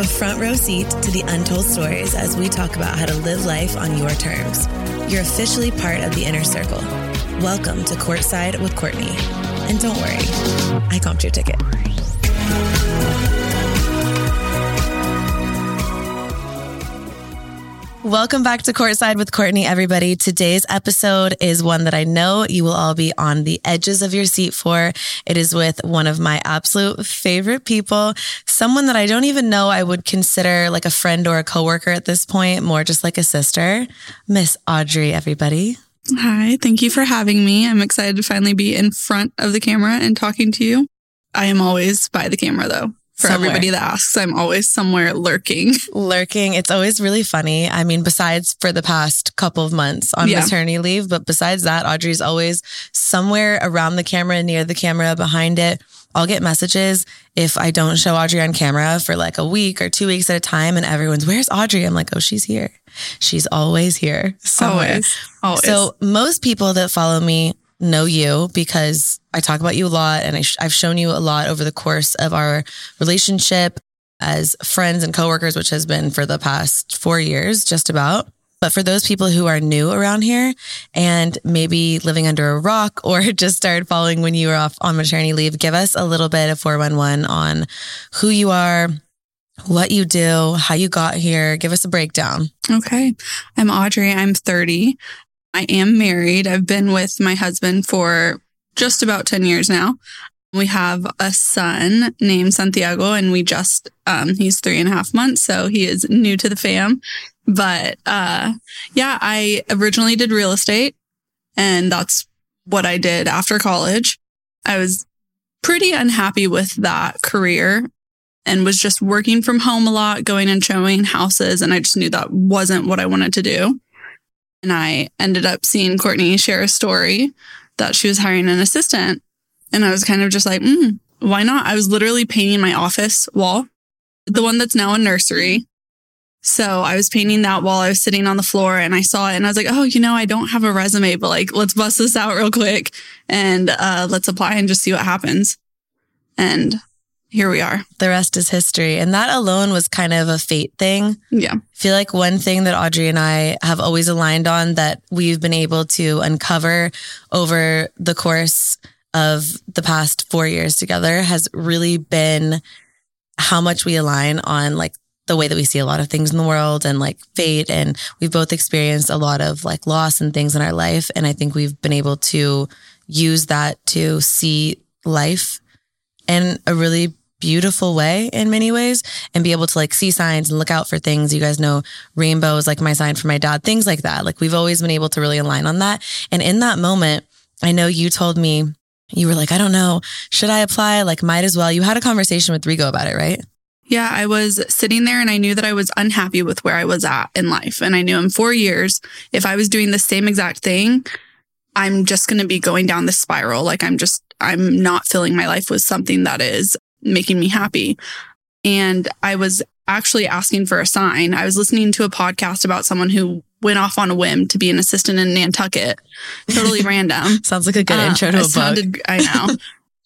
a front row seat to the untold stories as we talk about how to live life on your terms. You're officially part of the inner circle. Welcome to Courtside with Courtney. And don't worry, I comped your ticket. Welcome back to Courtside with Courtney, everybody. Today's episode is one that I know you will all be on the edges of your seat for. It is with one of my absolute favorite people, someone that I don't even know I would consider like a friend or a coworker at this point, more just like a sister, Miss Audrey, everybody. Hi, thank you for having me. I'm excited to finally be in front of the camera and talking to you. I am always by the camera though for somewhere. everybody that asks. I'm always somewhere lurking. Lurking. It's always really funny. I mean, besides for the past couple of months on yeah. maternity leave, but besides that, Audrey's always somewhere around the camera, near the camera, behind it. I'll get messages if I don't show Audrey on camera for like a week or two weeks at a time and everyone's, where's Audrey? I'm like, oh, she's here. She's always here somewhere. Always. Always. So most people that follow me know you because I talk about you a lot and I have shown you a lot over the course of our relationship as friends and coworkers, which has been for the past four years, just about. But for those people who are new around here and maybe living under a rock or just started following when you were off on maternity leave, give us a little bit of 411 on who you are, what you do, how you got here. Give us a breakdown. Okay. I'm Audrey. I'm 30. I am married. I've been with my husband for just about 10 years now. We have a son named Santiago and we just, um, he's three and a half months. So he is new to the fam. But, uh, yeah, I originally did real estate and that's what I did after college. I was pretty unhappy with that career and was just working from home a lot, going and showing houses. And I just knew that wasn't what I wanted to do. And I ended up seeing Courtney share a story that she was hiring an assistant. And I was kind of just like, mm, why not? I was literally painting my office wall, the one that's now a nursery. So I was painting that while I was sitting on the floor and I saw it and I was like, oh, you know, I don't have a resume, but like, let's bust this out real quick and uh, let's apply and just see what happens. And here we are. The rest is history. And that alone was kind of a fate thing. Yeah. I feel like one thing that Audrey and I have always aligned on that we've been able to uncover over the course of the past four years together has really been how much we align on like the way that we see a lot of things in the world and like fate. And we've both experienced a lot of like loss and things in our life. And I think we've been able to use that to see life in a really beautiful way in many ways and be able to like see signs and look out for things. You guys know rainbows, like my sign for my dad, things like that. Like we've always been able to really align on that. And in that moment, I know you told me you were like, I don't know, should I apply? Like, might as well. You had a conversation with Rigo about it, right? Yeah, I was sitting there and I knew that I was unhappy with where I was at in life. And I knew in four years, if I was doing the same exact thing, I'm just going to be going down this spiral. Like I'm just, I'm not filling my life with something that is making me happy. And I was actually asking for a sign. I was listening to a podcast about someone who went off on a whim to be an assistant in Nantucket. Totally random. Sounds like a good uh, intro to a sounded, book. I know.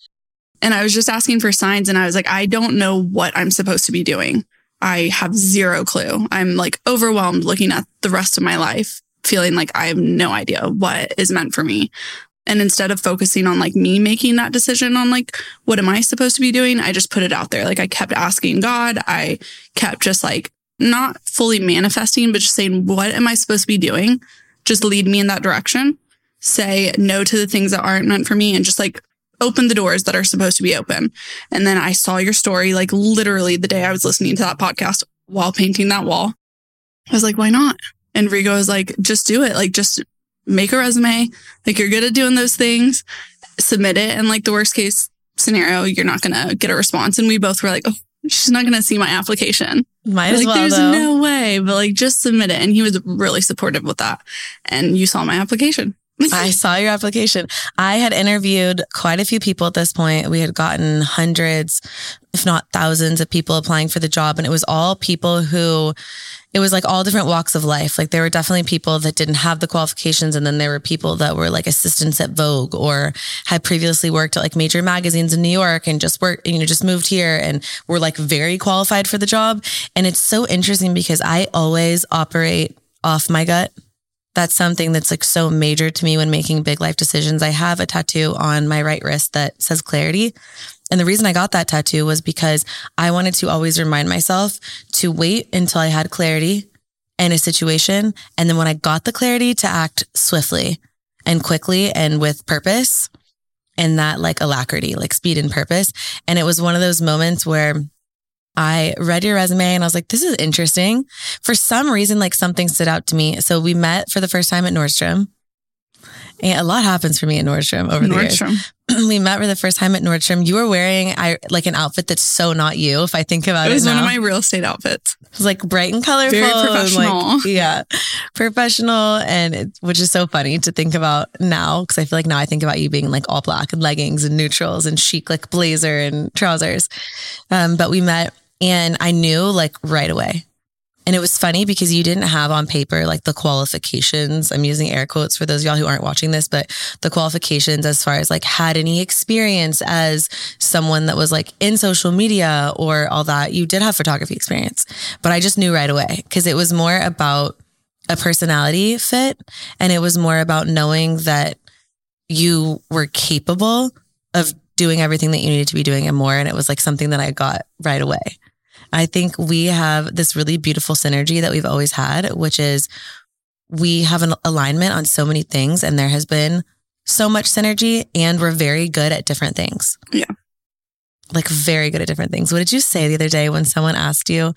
and I was just asking for signs and I was like, I don't know what I'm supposed to be doing. I have zero clue. I'm like overwhelmed looking at the rest of my life, feeling like I have no idea what is meant for me. And instead of focusing on like me making that decision on like, what am I supposed to be doing? I just put it out there. Like I kept asking God. I kept just like not fully manifesting, but just saying, what am I supposed to be doing? Just lead me in that direction. Say no to the things that aren't meant for me and just like open the doors that are supposed to be open. And then I saw your story like literally the day I was listening to that podcast while painting that wall. I was like, why not? And Rigo was like, just do it. Like, just make a resume. Like you're good at doing those things, submit it. And like the worst case scenario, you're not going to get a response. And we both were like, oh, she's not going to see my application. Might as like, well. There's though. no way, but like just submit it. And he was really supportive with that. And you saw my application. I saw your application. I had interviewed quite a few people at this point. We had gotten hundreds, if not thousands of people applying for the job. And it was all people who it was like all different walks of life. Like there were definitely people that didn't have the qualifications. And then there were people that were like assistants at Vogue or had previously worked at like major magazines in New York and just worked, you know, just moved here and were like very qualified for the job. And it's so interesting because I always operate off my gut. That's something that's like so major to me when making big life decisions. I have a tattoo on my right wrist that says clarity. And the reason I got that tattoo was because I wanted to always remind myself to wait until I had clarity in a situation. And then when I got the clarity to act swiftly and quickly and with purpose and that like alacrity, like speed and purpose. And it was one of those moments where I read your resume and I was like, this is interesting. For some reason, like something stood out to me. So we met for the first time at Nordstrom. And a lot happens for me at Nordstrom over Nordstrom. the years. we met for the first time at Nordstrom. You were wearing I like an outfit that's so not you. If I think about it, it was one of my real estate outfits. It was like bright and colorful, very professional. Like, yeah, professional, and it, which is so funny to think about now because I feel like now I think about you being like all black and leggings and neutrals and chic like blazer and trousers. Um, but we met, and I knew like right away and it was funny because you didn't have on paper like the qualifications. I'm using air quotes for those y'all who aren't watching this, but the qualifications as far as like had any experience as someone that was like in social media or all that. You did have photography experience, but I just knew right away because it was more about a personality fit and it was more about knowing that you were capable of doing everything that you needed to be doing and more. And it was like something that I got right away. I think we have this really beautiful synergy that we've always had, which is we have an alignment on so many things and there has been so much synergy and we're very good at different things. Yeah. Like very good at different things. What did you say the other day when someone asked you?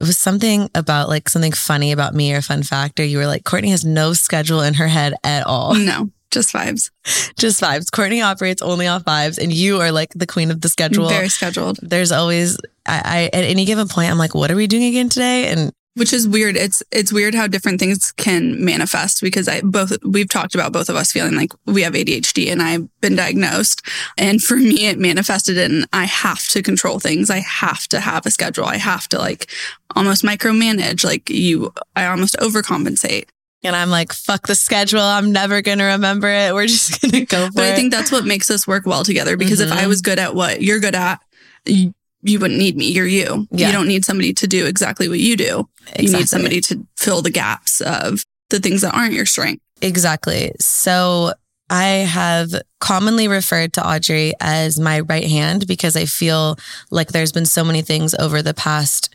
It was something about like something funny about me or fun fact, or you were like, Courtney has no schedule in her head at all. No. Just vibes. Just vibes. Courtney operates only off vibes, and you are like the queen of the schedule. Very scheduled. There's always, I, I at any given point, I'm like, what are we doing again today? And which is weird. It's it's weird how different things can manifest because I both we've talked about both of us feeling like we have ADHD and I've been diagnosed. And for me, it manifested in I have to control things. I have to have a schedule. I have to like almost micromanage. Like you, I almost overcompensate. And I'm like, fuck the schedule. I'm never going to remember it. We're just going to go for but it. I think that's what makes us work well together because mm-hmm. if I mm-hmm. was good at what you're good at, you, you wouldn't need me. You're you. Yeah. You don't need somebody to do exactly what you do. Exactly. You need somebody to fill the gaps of the things that aren't your strength. Exactly. So I have commonly referred to Audrey as my right hand because I feel like there's been so many things over the past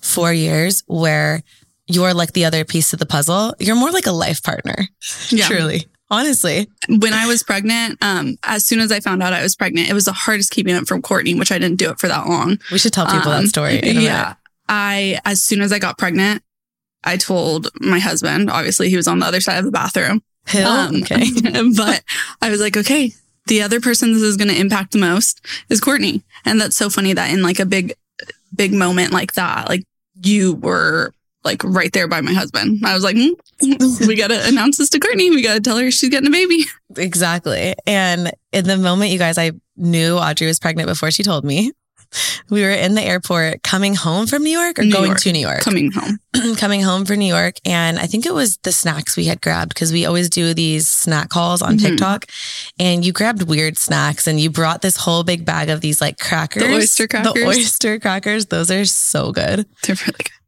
four years where you're like the other piece of the puzzle. You're more like a life partner. Yeah. Truly. Honestly. When I was pregnant, um, as soon as I found out I was pregnant, it was the hardest keeping it from Courtney, which I didn't do it for that long. We should tell people um, that story. yeah. I, as soon as I got pregnant, I told my husband, obviously he was on the other side of the bathroom. Hill? Um, okay. but I was like, okay, the other person this is going to impact the most is Courtney. And that's so funny that in like a big, big moment like that, like you were like right there by my husband. I was like, mm, we got to announce this to Courtney. We got to tell her she's getting a baby. Exactly. And in the moment, you guys, I knew Audrey was pregnant before she told me. We were in the airport coming home from New York or New going York. to New York? Coming home. coming home from New York. And I think it was the snacks we had grabbed because we always do these snack calls on mm-hmm. TikTok. And you grabbed weird snacks and you brought this whole big bag of these like crackers. The oyster crackers. The oyster crackers. Those are so good. They're really good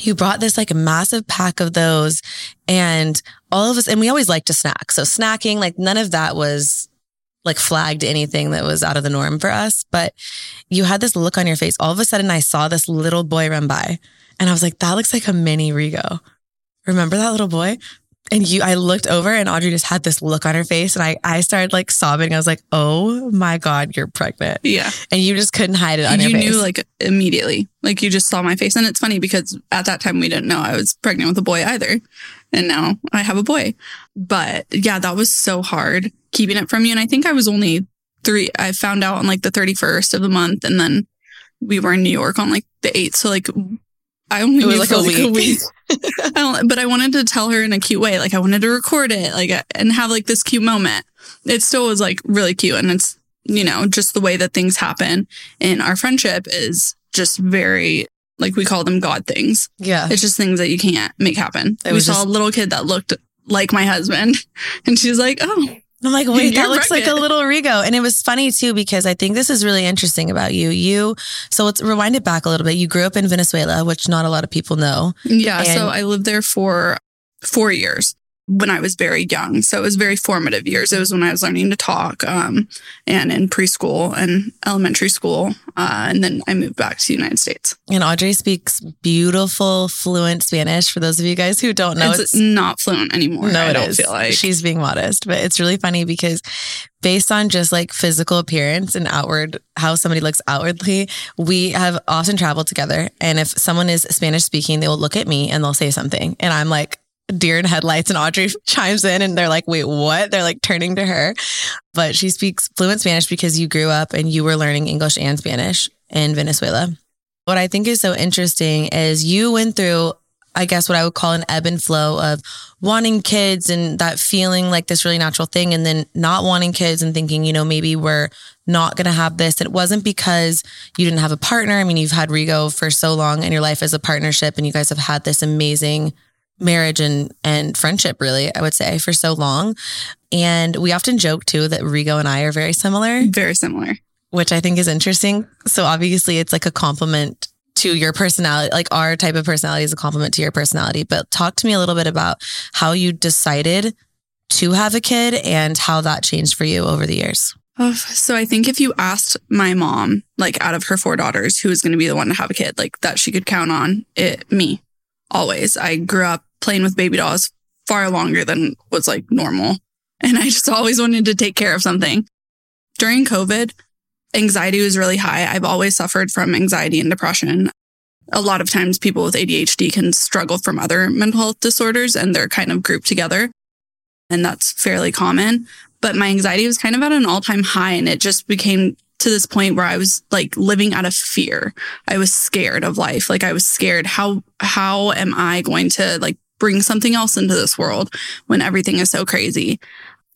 you brought this like a massive pack of those and all of us, and we always like to snack. So snacking, like none of that was like flagged anything that was out of the norm for us. But you had this look on your face. All of a sudden I saw this little boy run by and I was like, that looks like a mini Rigo. Remember that little boy? And you, I looked over and Audrey just had this look on her face and I, I started like sobbing. I was like, oh my God, you're pregnant. Yeah. And you just couldn't hide it on you your face. You knew like immediately, like you just saw my face. And it's funny because at that time we didn't know I was pregnant with a boy either. And now I have a boy. But yeah, that was so hard keeping it from you. And I think I was only three, I found out on like the 31st of the month. And then we were in New York on like the 8th. So like I only it was like, a, week. a week. But I wanted to tell her in a cute way. Like I wanted to record it, like and have like this cute moment. It still was like really cute, and it's you know just the way that things happen in our friendship is just very like we call them God things. Yeah. It's just things that you can't make happen. It we saw just... a little kid that looked like my husband and she's like, oh, I'm like, wait, that looks like a little Rigo. And it was funny too, because I think this is really interesting about you. You, so let's rewind it back a little bit. You grew up in Venezuela, which not a lot of people know. Yeah. And so I lived there for four years when I was very young. So it was very formative years. It was when I was learning to talk, um, and in preschool and elementary school. Uh, and then I moved back to the United States. And Audrey speaks beautiful, fluent Spanish. For those of you guys who don't know, it's, it's not fluent anymore. No, I it don't is. feel like she's being modest, but it's really funny because based on just like physical appearance and outward, how somebody looks outwardly, we have often traveled together. And if someone is Spanish speaking, they will look at me and they'll say something. And I'm like, deer in headlights and Audrey chimes in and they're like, wait, what? They're like turning to her. But she speaks fluent Spanish because you grew up and you were learning English and Spanish in Venezuela. What I think is so interesting is you went through, I guess, what I would call an ebb and flow of wanting kids and that feeling like this really natural thing, and then not wanting kids and thinking, you know, maybe we're not going to have this. It wasn't because you didn't have a partner. I mean, you've had Rigo for so long in your life as a partnership, and you guys have had this amazing marriage and and friendship really i would say for so long. And we often joke too that rigo and i are very similar. Very similar. Which i think is interesting. So obviously it's like a compliment to your personality like our type of personality is a compliment to your personality. But talk to me a little bit about how you decided to have a kid and how that changed for you over the years. Oh, so I think if you asked my mom, like out of her four daughters, who was going to be the one to have a kid, like that she could count on it, me always. I grew up playing with baby dolls far longer than was like normal. And I just always wanted to take care of something. During COVID, anxiety was really high. I've always suffered from anxiety and depression. A lot of times people with ADHD can struggle from other mental health disorders and they're kind of grouped together. And that's fairly common. But my anxiety was kind of at an all time high and it just became to this point where I was like living out of fear. I was scared of life. Like I was scared. How, how am I going to like bring something else into this world when everything is so crazy?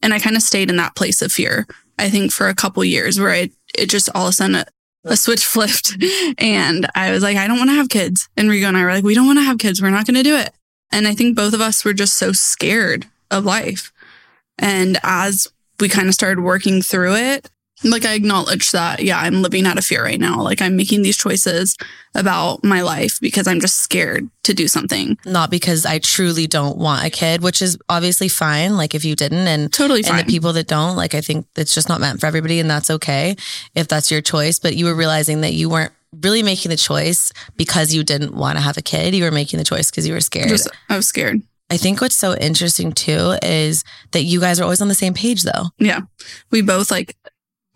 And I kind of stayed in that place of fear, I think for a couple years where it, it just all of a sudden a, a switch flipped and I was like, I don't want to have kids. And Rigo and I were like, we don't want to have kids. We're not going to do it. And I think both of us were just so scared of life. And as we kind of started working through it, like I acknowledge that, yeah, I'm living out of fear right now. Like I'm making these choices about my life because I'm just scared to do something. Not because I truly don't want a kid, which is obviously fine. Like if you didn't and totally fine. And the people that don't, like I think it's just not meant for everybody and that's okay if that's your choice. But you were realizing that you weren't really making the choice because you didn't want to have a kid. You were making the choice because you were scared. Just, I was scared. I think what's so interesting too is that you guys are always on the same page though. Yeah. We both like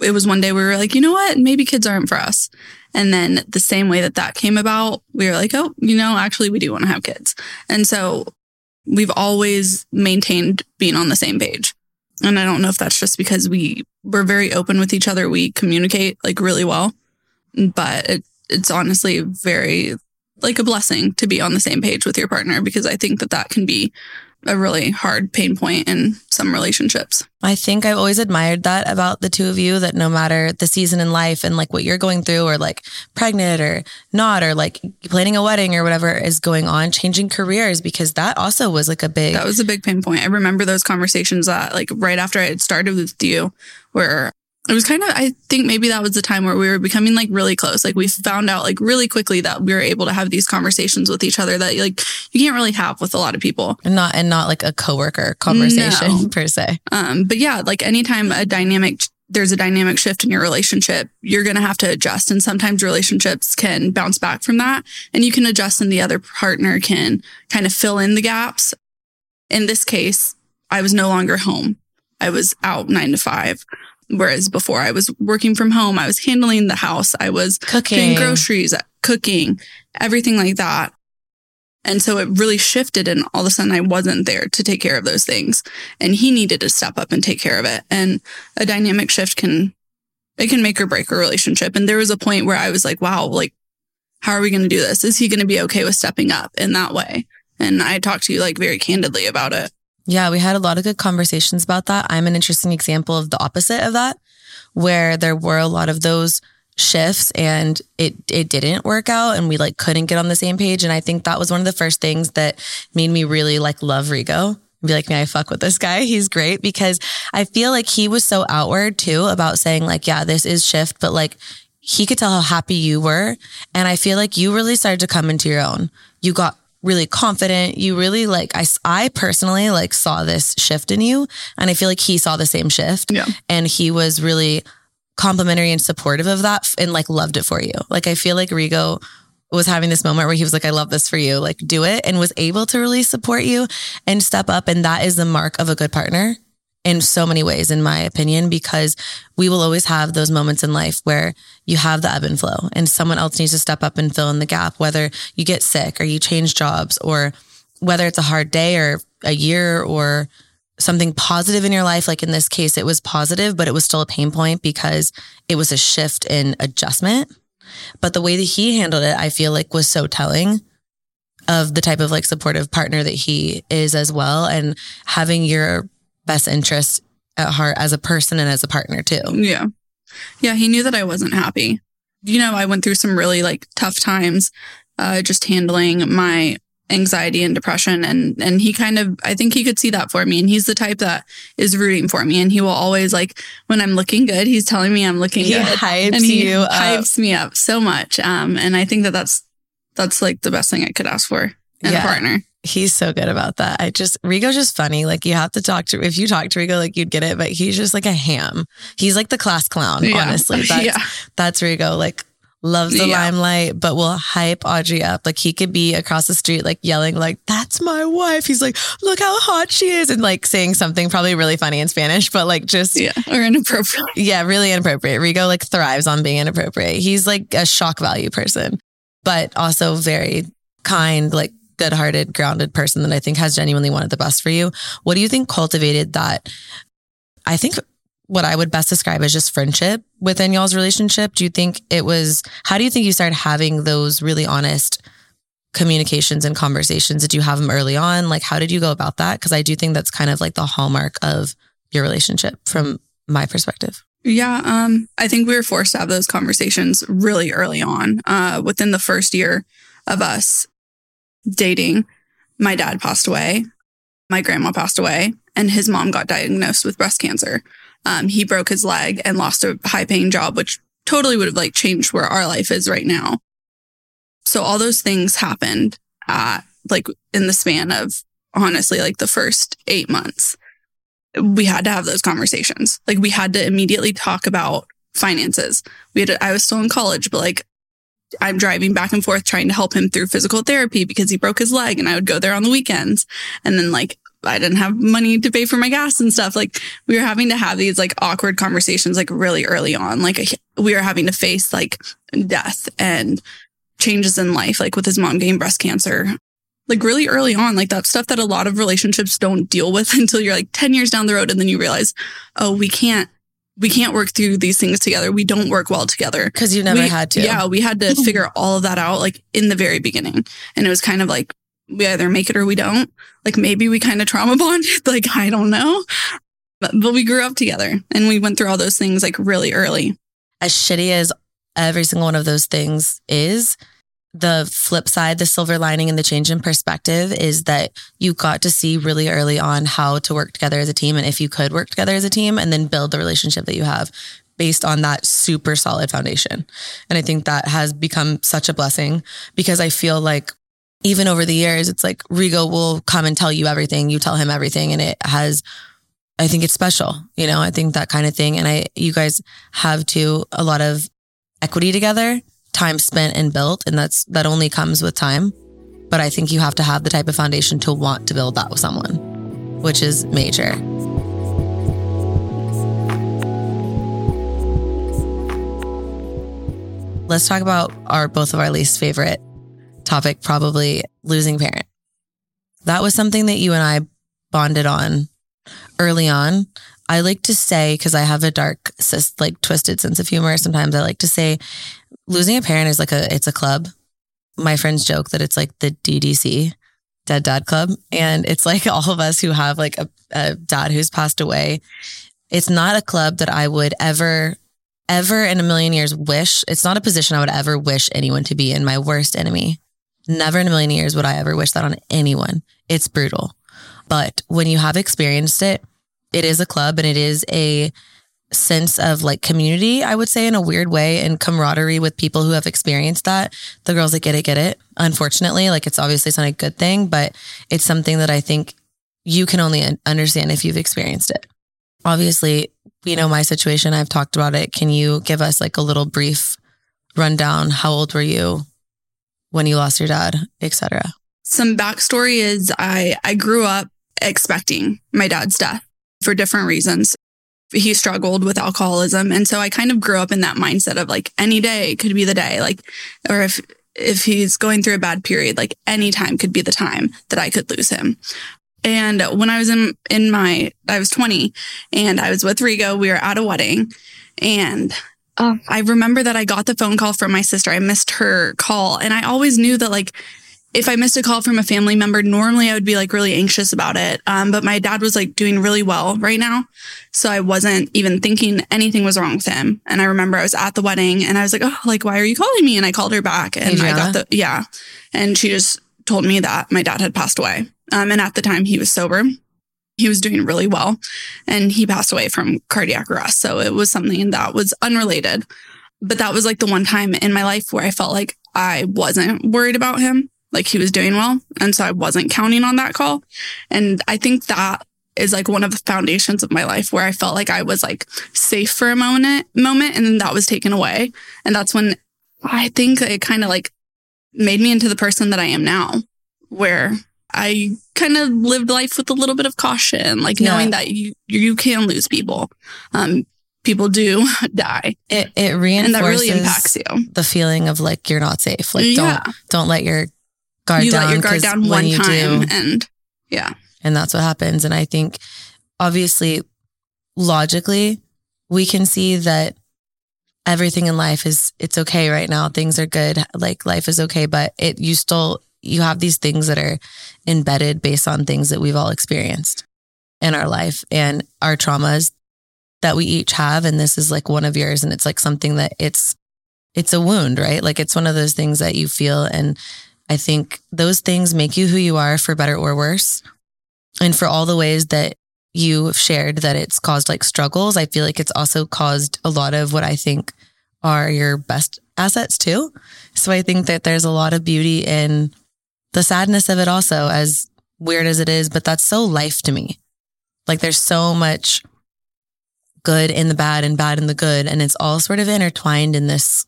it was one day we were like, you know what? Maybe kids aren't for us. And then the same way that that came about, we were like, oh, you know, actually we do want to have kids. And so we've always maintained being on the same page. And I don't know if that's just because we we're very open with each other. We communicate like really well, but it, it's honestly very like a blessing to be on the same page with your partner because I think that that can be a really hard pain point in some relationships. I think I've always admired that about the two of you that no matter the season in life and like what you're going through or like pregnant or not or like planning a wedding or whatever is going on, changing careers because that also was like a big That was a big pain point. I remember those conversations that like right after I had started with you where it was kind of i think maybe that was the time where we were becoming like really close like we found out like really quickly that we were able to have these conversations with each other that like you can't really have with a lot of people and not and not like a coworker conversation no. per se um but yeah like anytime a dynamic there's a dynamic shift in your relationship, you're going to have to adjust. And sometimes relationships can bounce back from that and you can adjust and the other partner can kind of fill in the gaps. In this case, I was no longer home. I was out nine to five. Whereas before I was working from home, I was handling the house, I was cooking, doing groceries, cooking, everything like that. And so it really shifted and all of a sudden I wasn't there to take care of those things. And he needed to step up and take care of it. And a dynamic shift can, it can make or break a relationship. And there was a point where I was like, wow, like, how are we going to do this? Is he going to be okay with stepping up in that way? And I talked to you like very candidly about it. Yeah, we had a lot of good conversations about that. I'm an interesting example of the opposite of that, where there were a lot of those shifts and it it didn't work out and we like couldn't get on the same page and I think that was one of the first things that made me really like love Rigo be like, may I fuck with this guy? He's great because I feel like he was so outward too about saying like, yeah, this is shift, but like he could tell how happy you were. And I feel like you really started to come into your own. You got really confident. You really like, I, I personally like saw this shift in you. And I feel like he saw the same shift. Yeah. And he was really complimentary and supportive of that and like loved it for you. Like I feel like Rigo was having this moment where he was like, I love this for you, like do it, and was able to really support you and step up. And that is the mark of a good partner in so many ways, in my opinion, because we will always have those moments in life where you have the ebb and flow and someone else needs to step up and fill in the gap, whether you get sick or you change jobs or whether it's a hard day or a year or something positive in your life. Like in this case, it was positive, but it was still a pain point because it was a shift in adjustment. But the way that he handled it, I feel like was so telling of the type of like supportive partner that he is as well and having your best interest at heart as a person and as a partner too. Yeah. Yeah. He knew that I wasn't happy. You know, I went through some really like tough times, uh, just handling my anxiety and depression and and he kind of I think he could see that for me and he's the type that is rooting for me and he will always like when I'm looking good he's telling me I'm looking he good hypes and he you up. hypes me up so much um and I think that that's that's like the best thing I could ask for in Yeah. a partner He's so good about that. I just Rigo's just funny. Like you have to talk to if you talk to Rigo, like you'd get it, but he's just like a ham. He's like the class clown, Yeah. honestly. That's yeah that's Rigo. Like loves the Yeah. limelight, but will hype Audrey up. Like he could be across the street, like yelling, like, that's my wife. He's like, look how hot she is. And like saying something probably really funny in Spanish, but like just yeah or inappropriate yeah, really inappropriate. Rigo like thrives on being inappropriate. He's like a shock value person, but also very kind, like good hearted, grounded person that I think has genuinely wanted the best for you. What do you think cultivated that? I think what I would best describe as just friendship within y'all's relationship. Do you think it was, how do you think you started having those really honest communications and conversations? Did you have them early on? Like, how did you go about that? Cause I do think that's kind of like the hallmark of your relationship from my perspective. Yeah, um, I think we were forced to have those conversations really early on. Uh, within the first year of us dating, my dad passed away, my grandma passed away, and his mom got diagnosed with breast cancer. Um, he broke his leg and lost a high paying job, which totally would have like changed where our life is right now. So all those things happened at like in the span of honestly like the first eight months we had to have those conversations. Like we had to immediately talk about finances. We had to, I was still in college, but like I'm driving back and forth trying to help him through physical therapy because he broke his leg and I would go there on the weekends. And then like I didn't have money to pay for my gas and stuff. Like we were having to have these like awkward conversations like really early on. Like we were having to face like death and changes in life, like with his mom getting breast cancer like really early on, like that stuff that a lot of relationships don't deal with until you're like 10 years down the road. And then you realize, oh, we can't, we can't work through these things together. We don't work well together. Cause you never We- had to. Yeah. We had to figure all of that out like in the very beginning. And it was kind of like, we either make it or we don't. Like maybe we kind of trauma bonded. Like, I don't know. But, but we grew up together and we went through all those things like really early. As shitty as every single one of those things is, the flip side, the silver lining and the change in perspective is that you got to see really early on how to work together as a team and if you could work together as a team and then build the relationship that you have based on that super solid foundation. And I think that has become such a blessing because I feel like even over the years, it's like Rigo will come and tell you everything. You tell him everything and it has I think it's special, you know, I think that kind of thing. And I, you guys have to a lot of equity together, time spent and built. And that's, that only comes with time. But I think you have to have the type of foundation to want to build that with someone, which is major. Let's talk about our, both of our least favorite topic, probably losing parent. That was something that you and I bonded on early on. I like to say, because I have a dark, like twisted sense of humor, sometimes I like to say losing a parent is like a, it's a club. My friends joke that it's like the DDC, Dead Dad Club. And it's like all of us who have like a, a dad who's passed away. It's not a club that I would ever, ever in a million years wish, it's not a position I would ever wish anyone to be in, my worst enemy. Never in a million years would I ever wish that on anyone. It's brutal. But when you have experienced it, it is a club and it is a sense of like community, I would say in a weird way and camaraderie with people who have experienced that. The girls that get it, get it. Unfortunately, like it's obviously not a good thing, but it's something that I think you can only understand if you've experienced it. Obviously, you know my situation. I've talked about it. Can you give us like a little brief rundown? How old were you when you lost your dad, etc.? Some backstory is I I grew up expecting my dad's death for different reasons. He struggled with alcoholism. And so I kind of grew up in that mindset of like any day could be the day, like, or if, if he's going through a bad period, like any time could be the time that I could lose him. And when I was in, in my, I was 20 and I was with Rigo, we were at a wedding and uh, I remember that I got the phone call from my sister. I missed her call and I always knew that like if I missed a call from a family member, normally I would be like really anxious about it. Um, but my dad was like doing really well right now. So I wasn't even thinking anything was wrong with him. And I remember I was at the wedding and I was like, Oh, like, why are you calling me? And I called her back and Adriana? I got the, yeah. And she just told me that my dad had passed away. Um, and at the time he was sober. He was doing really well and he passed away from cardiac arrest. So it was something that was unrelated. But that was like the one time in my life where I felt like I wasn't worried about him like he was doing well. And so I wasn't counting on that call. And I think that is like one of the foundations of my life where I felt like I was like safe for a moment, moment, and then that was taken away. And that's when I think it kind of like made me into the person that I am now, where I kind of lived life with a little bit of caution, like yeah. knowing that you you can lose people. Um, people do die. It it reinforces and that really impacts you. The feeling of like you're not safe. Like yeah. don't don't let your guard you down. let your guard down one time, do, and yeah, and that's what happens. And I think, obviously, logically, we can see that everything in life is it's okay right now. Things are good. Like life is okay, but it you still you have these things that are embedded based on things that we've all experienced in our life and our traumas that we each have and this is like one of yours and it's like something that it's it's a wound right like it's one of those things that you feel and I think those things make you who you are for better or worse. And for all the ways that you have shared that it's caused like struggles, I feel like it's also caused a lot of what I think are your best assets too. So I think that there's a lot of beauty in the sadness of it also, as weird as it is, but that's so life to me. Like there's so much good in the bad and bad in the good. And it's all sort of intertwined in this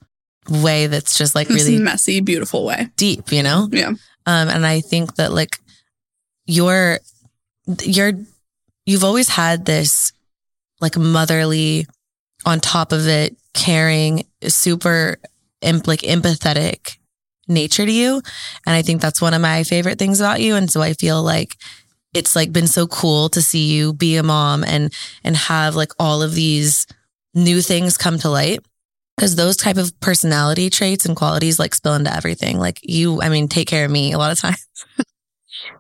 way that's just like really messy, beautiful way. Deep, you know? Yeah. Um, and I think that like you're, you're, you've always had this like motherly on top of it, caring, super imp- like empathetic nature to you. And I think that's one of my favorite things about you. And so I feel like it's like been so cool to see you be a mom and, and have like all of these new things come to light because those type of personality traits and qualities like spill into everything. Like you, I mean, take care of me a lot of times.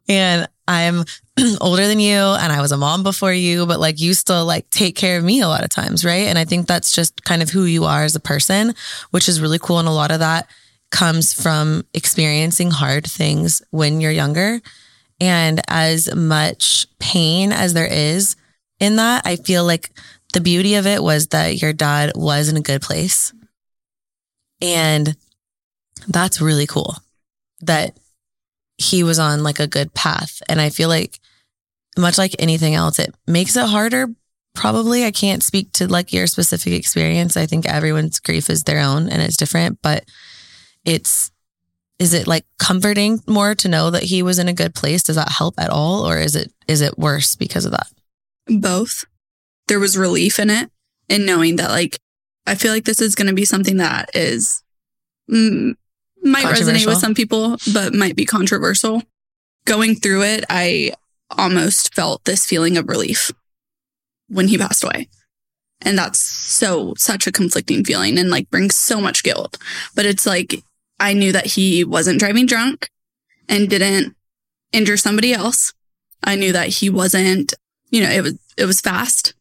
and I'm older than you and I was a mom before you, but like you still like take care of me a lot of times, right? And I think that's just kind of who you are as a person, which is really cool. And a lot of that comes from experiencing hard things when you're younger. And as much pain as there is in that, I feel like the beauty of it was that your dad was in a good place. And that's really cool that he was on like a good path. And I feel like much like anything else, it makes it harder. Probably I can't speak to like your specific experience. I think everyone's grief is their own and it's different, but it's, is it like comforting more to know that he was in a good place? Does that help at all? Or is it, is it worse because of that? Both there was relief in it in knowing that like I feel like this is going to be something that is mm, might resonate with some people, but might be controversial. Going through it, I almost felt this feeling of relief when he passed away. And that's so, such a conflicting feeling and like brings so much guilt. But it's like, I knew that he wasn't driving drunk and didn't injure somebody else. I knew that he wasn't, you know, it was, it was fast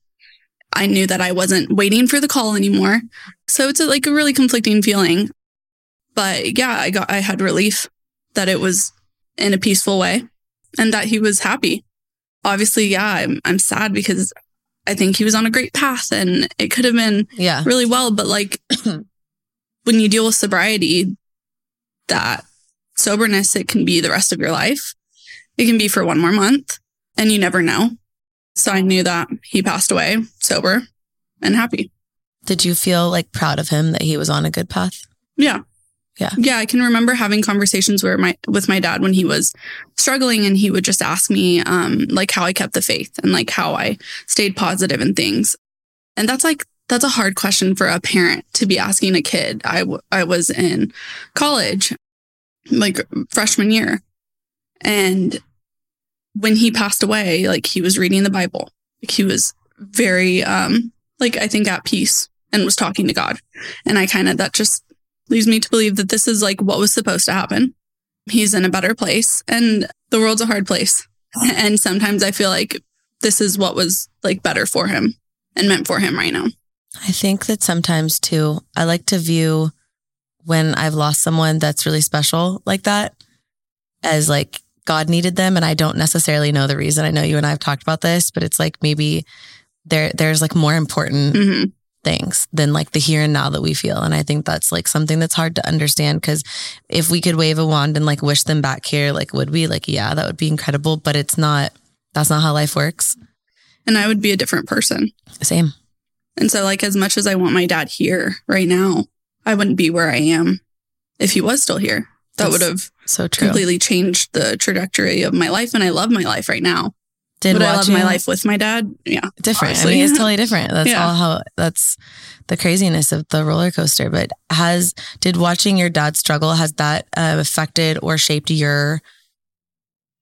I knew that I wasn't waiting for the call anymore. So it's a, like a really conflicting feeling. But yeah, I got, I had relief that it was in a peaceful way and that he was happy. Obviously, yeah, I'm, I'm sad because I think he was on a great path and it could have been yeah. really well. But like when you deal with sobriety, that soberness, it can be the rest of your life. It can be for one more month and you never know. So I knew that he passed away sober and happy. Did you feel like proud of him that he was on a good path? Yeah. Yeah. Yeah. I can remember having conversations where my, with my dad when he was struggling and he would just ask me, um, like how I kept the faith and like how I stayed positive and things. And that's like, that's a hard question for a parent to be asking a kid. I, w- I was in college, like freshman year. And when he passed away, like he was reading the Bible. Like he was very, um, like I think at peace and was talking to God. And I kind of, that just leads me to believe that this is like what was supposed to happen. He's in a better place and the world's a hard place. And sometimes I feel like this is what was like better for him and meant for him right now. I think that sometimes too, I like to view when I've lost someone that's really special like that as like God needed them. And I don't necessarily know the reason. I know you and I have talked about this, but it's like maybe there, there's like more important mm-hmm. things than like the here and now that we feel. And I think that's like something that's hard to understand because if we could wave a wand and like wish them back here, like would we? Like, yeah, that would be incredible, but it's not, that's not how life works. And I would be a different person. Same. And so, like, as much as I want my dad here right now, I wouldn't be where I am if he was still here that would have so true. completely changed the trajectory of my life. And I love my life right now. Did Would I love my life with my dad? Yeah. Different. Obviously. I mean, it's totally different. That's yeah. all how that's the craziness of the roller coaster. But has, did watching your dad struggle, has that uh, affected or shaped your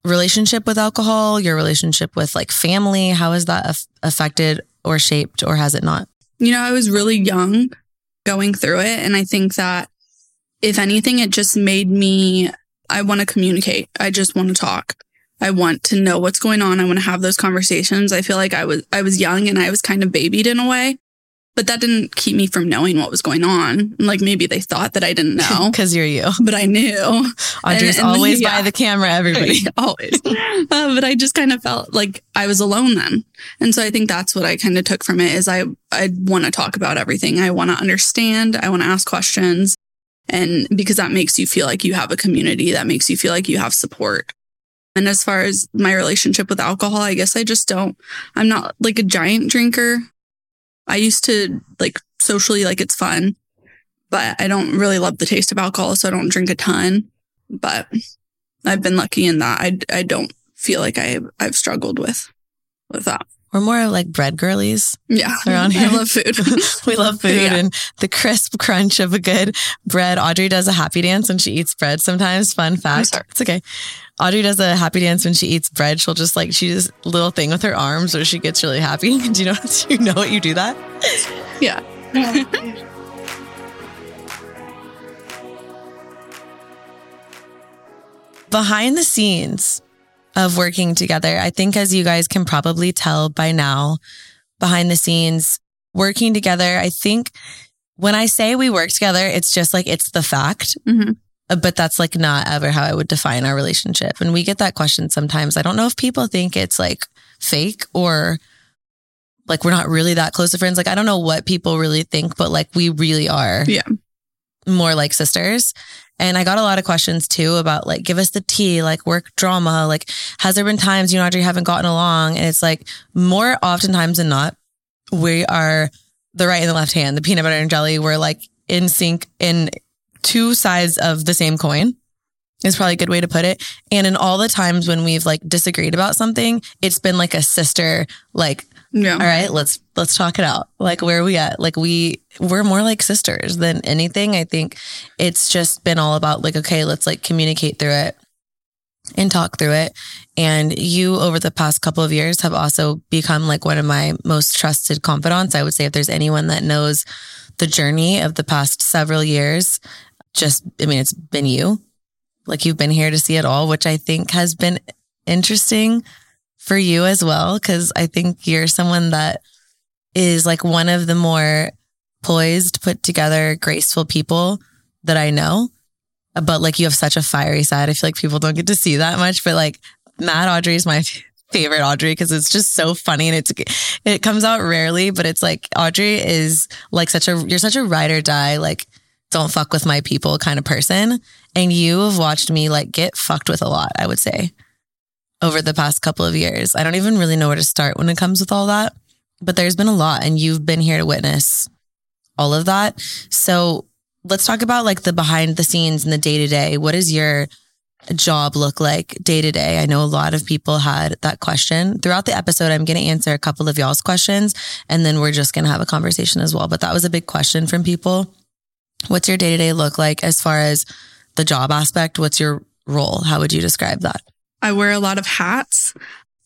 relationship with alcohol, your relationship with like family? How has that af- affected or shaped or has it not? You know, I was really young going through it. And I think that if anything, it just made me, I want to communicate. I just want to talk. I want to know what's going on. I want to have those conversations. I feel like I was, I was young and I was kind of babied in a way, but that didn't keep me from knowing what was going on. Like maybe they thought that I didn't know. Cause you're you. But I knew. Audrey's and, and always yeah, by the camera, everybody. always. uh, but I just kind of felt like I was alone then. And so I think that's what I kind of took from it is I, I want to talk about everything. I want to understand. I want to ask questions. And because that makes you feel like you have a community, that makes you feel like you have support. And as far as my relationship with alcohol, I guess I just don't, I'm not like a giant drinker. I used to like socially, like it's fun, but I don't really love the taste of alcohol. So I don't drink a ton, but I've been lucky in that. I, I don't feel like I, I've struggled with, with that. We're more of like bread girlies. Yeah. Around here. I love food. we love food yeah. and the crisp crunch of a good bread. Audrey does a happy dance when she eats bread sometimes. Fun fact. It's okay. Audrey does a happy dance when she eats bread. She'll just like, she does a little thing with her arms or she gets really happy. do you know, do you know what you do that? Yeah. Behind the scenes, of working together. I think, as you guys can probably tell by now, behind the scenes, working together, I think when I say we work together, it's just like it's the fact. Mm-hmm. Uh, but that's like not ever how I would define our relationship. And we get that question sometimes. I don't know if people think it's like fake or like we're not really that close of friends. Like I don't know what people really think, but like we really are. Yeah. More like sisters. And I got a lot of questions too about like, give us the tea, like work drama. Like, has there been times you and Audrey haven't gotten along? And it's like more oftentimes than not, we are the right and the left hand, the peanut butter and jelly. We're like in sync in two sides of the same coin is probably a good way to put it. And in all the times when we've like disagreed about something, it's been like a sister, like yeah. All right, let's let's talk it out. Like where are we at? Like we we're more like sisters than anything. I think it's just been all about like okay, let's like communicate through it and talk through it. And you over the past couple of years have also become like one of my most trusted confidants. I would say if there's anyone that knows the journey of the past several years, just I mean it's been you. Like you've been here to see it all, which I think has been interesting for you as well? Because I think you're someone that is like one of the more poised, put together, graceful people that I know. But like you have such a fiery side. I feel like people don't get to see that much, but like Mad Audrey is my favorite Audrey because it's just so funny and it's it comes out rarely, but it's like Audrey is like such a you're such a ride or die like don't fuck with my people kind of person, and you have watched me like get fucked with a lot. I would say over the past couple of years. I don't even really know where to start when it comes with all that, but there's been a lot, and you've been here to witness all of that. So let's talk about like the behind the scenes and the day to day. What is your job look like day to day? I know a lot of people had that question. Throughout the episode, I'm going to answer a couple of y'all's questions and then we're just going to have a conversation as well. But that was a big question from people. What's your day to day look like as far as the job aspect? What's your role? How would you describe that? I wear a lot of hats.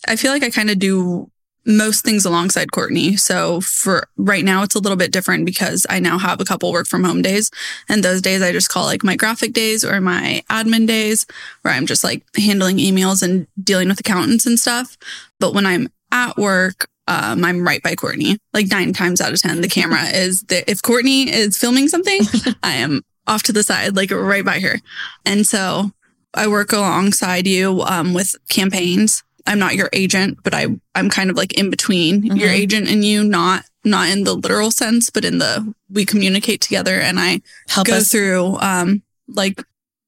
I feel like I kind of do most things alongside Courtney. So for right now, it's a little bit different because I now have a couple work from home days. And those days I just call like my graphic days or my admin days where I'm just like handling emails and dealing with accountants and stuff. But when I'm at work, um, I'm right by Courtney. Like nine times out of 10, the camera is there. If Courtney is filming something, I am off to the side, like right by her. And so I work alongside you um, with campaigns I'm not your agent, but I I'm kind of like in between mm-hmm. your agent and you, not not in the literal sense, but in the we communicate together and I help go us. through um like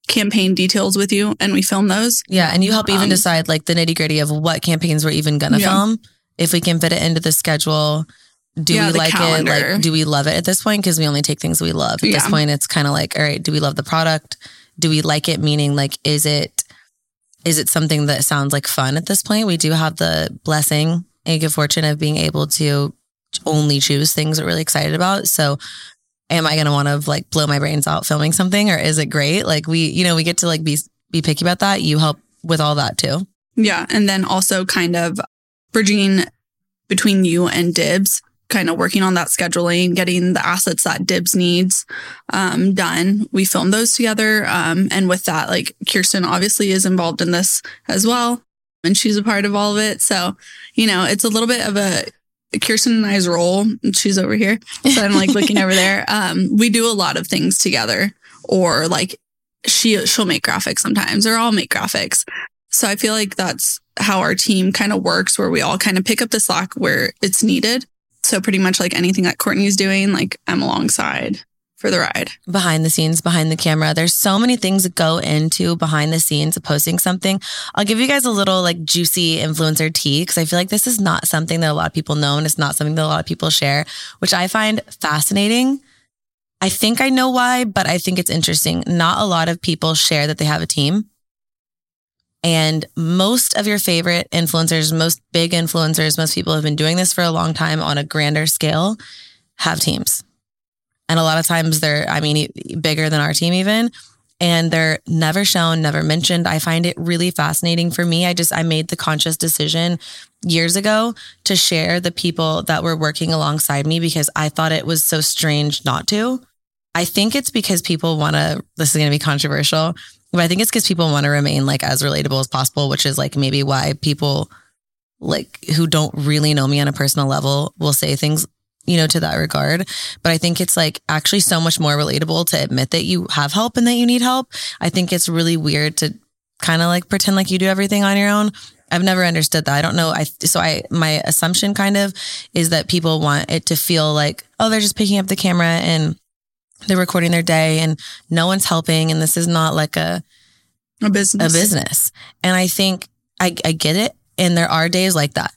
campaign details with you and we film those. Yeah, and you help even um, decide like the nitty gritty of what campaigns we're even gonna yeah. film, if we can fit it into the schedule. Do yeah, we like calendar. it? Like, do we love it at this point? Because we only take things we love. At yeah. this point, it's kind of like, all right, do we love the product? Do we like it? Meaning, like, is it is it something that sounds like fun at this point? We do have the blessing and good fortune of being able to only choose things we're really excited about. So am I going to want to like blow my brains out filming something or is it great? Like we, you know, we get to like be, be picky about that. You help with all that too. Yeah. And then also kind of bridging between you and Dibs kind of working on that scheduling, getting the assets that Dibs needs um, done. We filmed those together. Um, and with that, like Kirsten obviously is involved in this as well. And she's a part of all of it. So, you know, it's a little bit of a Kirsten and I's role. And she's over here. So I'm like looking over there. Um, we do a lot of things together or like she, she'll make graphics sometimes or I'll make graphics. So I feel like that's how our team kind of works where we all kind of pick up the slack where it's needed so pretty much like anything that Courtney's doing, like I'm alongside for the ride. Behind the scenes, behind the camera. There's so many things that go into behind the scenes of posting something. I'll give you guys a little like juicy influencer tea because I feel like this is not something that a lot of people know and it's not something that a lot of people share, which I find fascinating. I think I know why, but I think it's interesting. Not a lot of people share that they have a team. And most of your favorite influencers, most big influencers, most people have been doing this for a long time on a grander scale, have teams. And a lot of times they're, I mean, bigger than our team even. And they're never shown, never mentioned. I find it really fascinating for me. I just, I made the conscious decision years ago to share the people that were working alongside me because I thought it was so strange not to. I think it's because people want to, this is going to be controversial. But I think it's because people want to remain like as relatable as possible, which is like maybe why people like who don't really know me on a personal level will say things, you know, to that regard. But I think it's like actually so much more relatable to admit that you have help and that you need help. I think it's really weird to kind of like pretend like you do everything on your own. I've never understood that. I don't know. I so I my assumption kind of is that people want it to feel like oh they're just picking up the camera and they're recording their day and no one's helping and this is not like a a business a business and i think i, I get it and there are days like that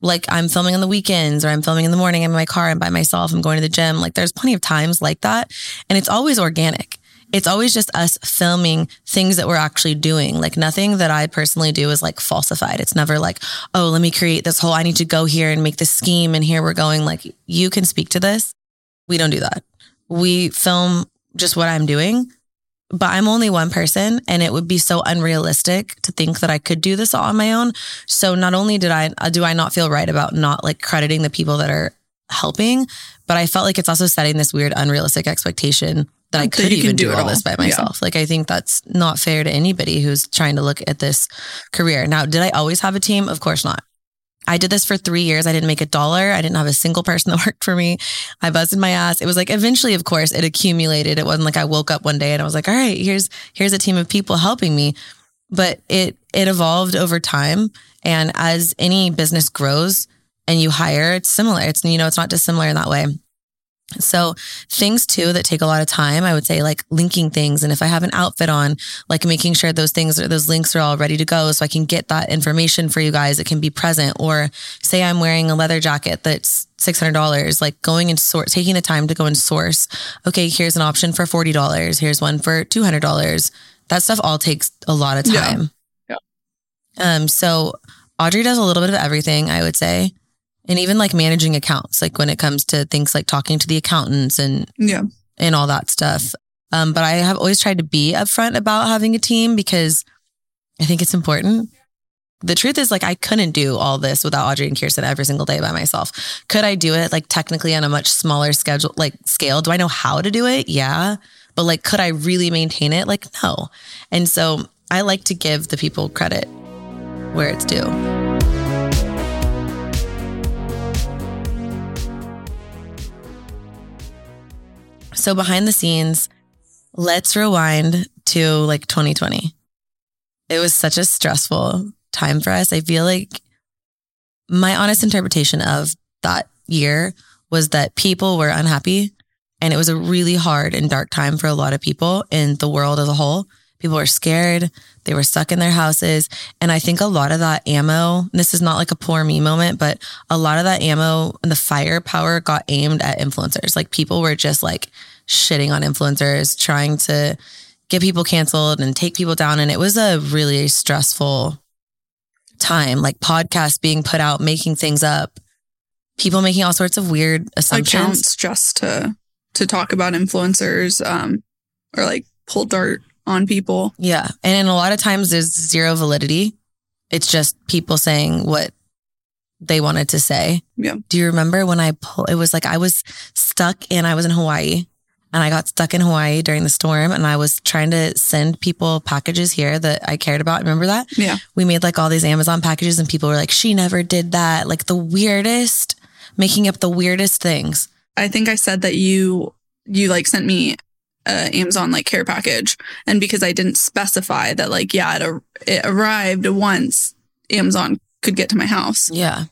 like i'm filming on the weekends or i'm filming in the morning i'm in my car i'm by myself i'm going to the gym like there's plenty of times like that and it's always organic it's always just us filming things that we're actually doing. Like nothing that I personally do is like falsified. It's never like, oh, let me create this whole, I need to go here and make this scheme. And here we're going. Like you can speak to this. We don't do that we film just what I'm doing, but I'm only one person and it would be so unrealistic to think that I could do this all on my own. So not only did I, uh, do I not feel right about not like crediting the people that are helping, but I felt like it's also setting this weird unrealistic expectation that I could even do, do all, all this by myself. Yeah. Like I think that's not fair to anybody who's trying to look at this career. Now, did I always have a team? Of course not. I did this for three years. I didn't make a dollar. I didn't have a single person that worked for me. I busted my ass. It was like eventually, of course, it accumulated. It wasn't like I woke up one day and I was like, all right, here's here's a team of people helping me. But it it evolved over time. And as any business grows and you hire, it's similar. It's you know, it's not dissimilar in that way. So things too that take a lot of time, I would say like linking things. And if I have an outfit on, like making sure those things or those links are all ready to go so I can get that information for you guys. It can be present or say I'm wearing a leather jacket that's $600, like going and source, taking the time to go and source. Okay. Here's an option for $40. Here's one for $200. That stuff all takes a lot of time. Yeah. yeah. Um, so Audrey does a little bit of everything, I would say and even like managing accounts, like when it comes to things like talking to the accountants and yeah, and all that stuff. Um, but I have always tried to be upfront about having a team because I think it's important. The truth is, like, I couldn't do all this without Audrey and Kirsten every single day by myself. Could I do it like technically on a much smaller schedule, like scale? Do I know how to do it? Yeah. But like, could I really maintain it? Like, no. And so I like to give the people credit where it's due. So behind the scenes, let's rewind to like 2020. It was such a stressful time for us. I feel like my honest interpretation of that year was that people were unhappy and it was a really hard and dark time for a lot of people in the world as a whole. People were scared. They were stuck in their houses. And I think a lot of that ammo, this is not like a poor me moment, but a lot of that ammo and the firepower got aimed at influencers. Like people were just like shitting on influencers, trying to get people canceled and take people down. And it was a really stressful time, like podcasts being put out, making things up, people making all sorts of weird assumptions. Accounts just to to talk about influencers, um, or like pull dirt on people. Yeah. And in a lot of times there's zero validity. It's just people saying what they wanted to say. Yeah. Do you remember when I pull it was like I was stuck and I was in Hawaii and I got stuck in Hawaii during the storm and I was trying to send people packages here that I cared about. Remember that? Yeah. We made like all these Amazon packages and people were like, she never did that. Like the weirdest, making up the weirdest things. I think I said that you, you like sent me uh, Amazon like care package. And because I didn't specify that, like, yeah, it, it arrived once Amazon could get to my house. Yeah.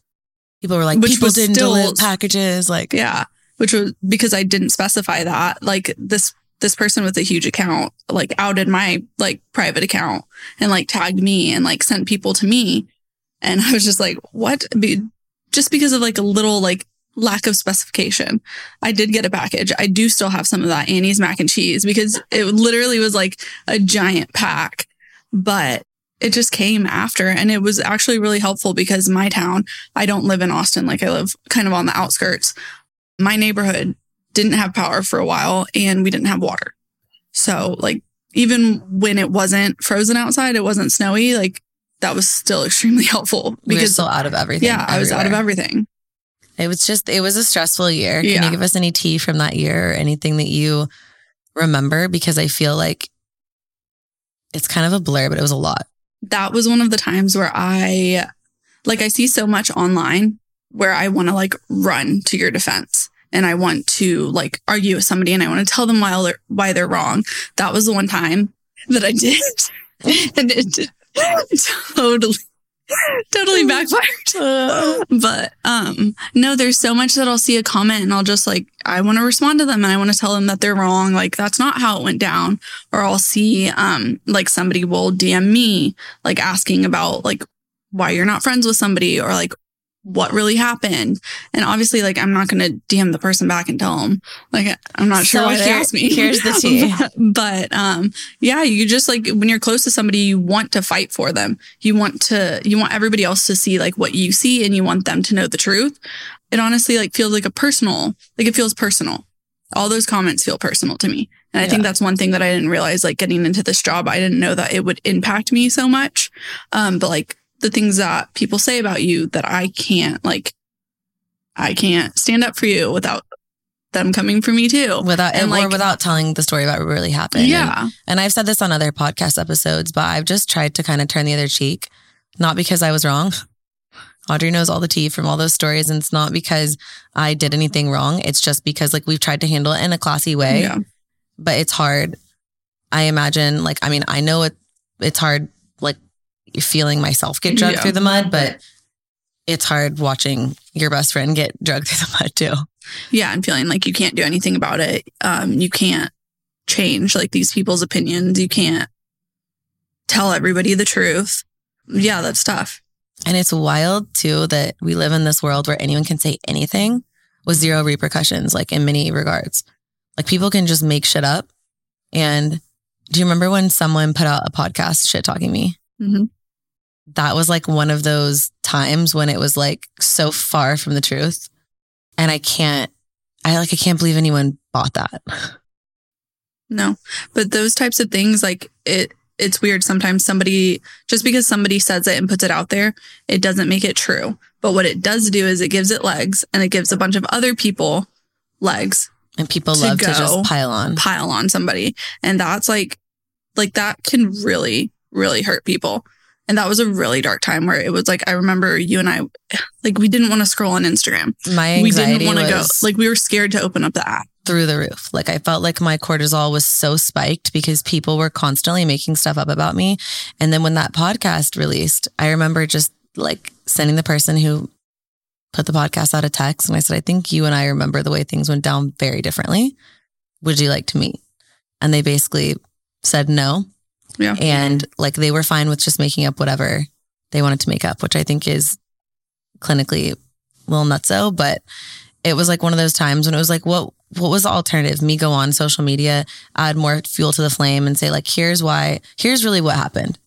People were like, Which people didn't still, deliver packages. Like, yeah. Which was because I didn't specify that. Like, this, this person with a huge account, like, outed my like private account and like tagged me and like sent people to me. And I was just like, what? be- Just because of like a little like lack of specification. I did get a package. I do still have some of that Annie's mac and cheese because it literally was like a giant pack, but it just came after and it was actually really helpful because my town, I don't live in Austin. Like I live kind of on the outskirts. My neighborhood didn't have power for a while and we didn't have water. So like even when it wasn't frozen outside, it wasn't snowy, like that was still extremely helpful because we still out of everything. Yeah, everywhere. I was out of everything. It was just, it was a stressful year. Can yeah. you give us any tea from that year or anything that you remember? Because I feel like it's kind of a blur, but it was a lot. That was one of the times where I, like, I see so much online where I want to like run to your defense and I want to like argue with somebody and I want to tell them why they're, why they're wrong. That was the one time that I did. and it totally totally backfired. but um no, there's so much that I'll see a comment and I'll just like I want to respond to them and I want to tell them that they're wrong. Like that's not how it went down. Or I'll see um like somebody will DM me like asking about like why you're not friends with somebody or like what really happened. And obviously, like, I'm not going to DM the person back and tell them, like, I'm not sure so why they asked me. Here's the tea. but, but, um, yeah, you just like, when you're close to somebody, you want to fight for them. You want to, you want everybody else to see like what you see and you want them to know the truth. It honestly like feels like a personal, like it feels personal. All those comments feel personal to me. And I yeah. think that's one thing that I didn't realize, like getting into this job, I didn't know that it would impact me so much. Um, but like the things that people say about you that I can't like I can't stand up for you without them coming for me too. Without and like, or without telling the story about what really happened. Yeah. And, and I've said this on other podcast episodes, but I've just tried to kind of turn the other cheek. Not because I was wrong. Audrey knows all the tea from all those stories. And it's not because I did anything wrong. It's just because like we've tried to handle it in a classy way, yeah. but it's hard. I imagine like, I mean, I know it, it's hard, feeling myself get drugged yeah. through the mud, but it's hard watching your best friend get drugged through the mud too. Yeah. And feeling like you can't do anything about it. Um, you can't change like these people's opinions. You can't tell everybody the truth. Yeah, that's tough. And it's wild too that we live in this world where anyone can say anything with zero repercussions, like in many regards. Like people can just make shit up. And do you remember when someone put out a podcast shit talking me? Mm-hmm. That was like one of those times when it was like so far from the truth. And I can't, I like, I can't believe anyone bought that. No, but those types of things, like it, it's weird. Sometimes somebody just because somebody says it and puts it out there it doesn't make it true. But what it does do is it gives it legs and it gives a bunch of other people legs and people to love to just pile on. pile on somebody. And that's like like that can really really hurt people and that was a really dark time where it was like I remember you and I like we didn't want to scroll on Instagram. My we didn't want to go like we were scared to open up the app through the roof. Like I felt like my cortisol was so spiked because people were constantly making stuff up about me. And then when that podcast released, I remember just like sending the person who put the podcast out a text and I said, I think you and I remember the way things went down very differently. Would you like to meet? And they basically said no. Yeah. And like they were fine with just making up whatever they wanted to make up, which I think is clinically a little nutso, but it was like one of those times when it was like, what what was the alternative? Me go on social media, add more fuel to the flame and say like, here's why, here's really what happened.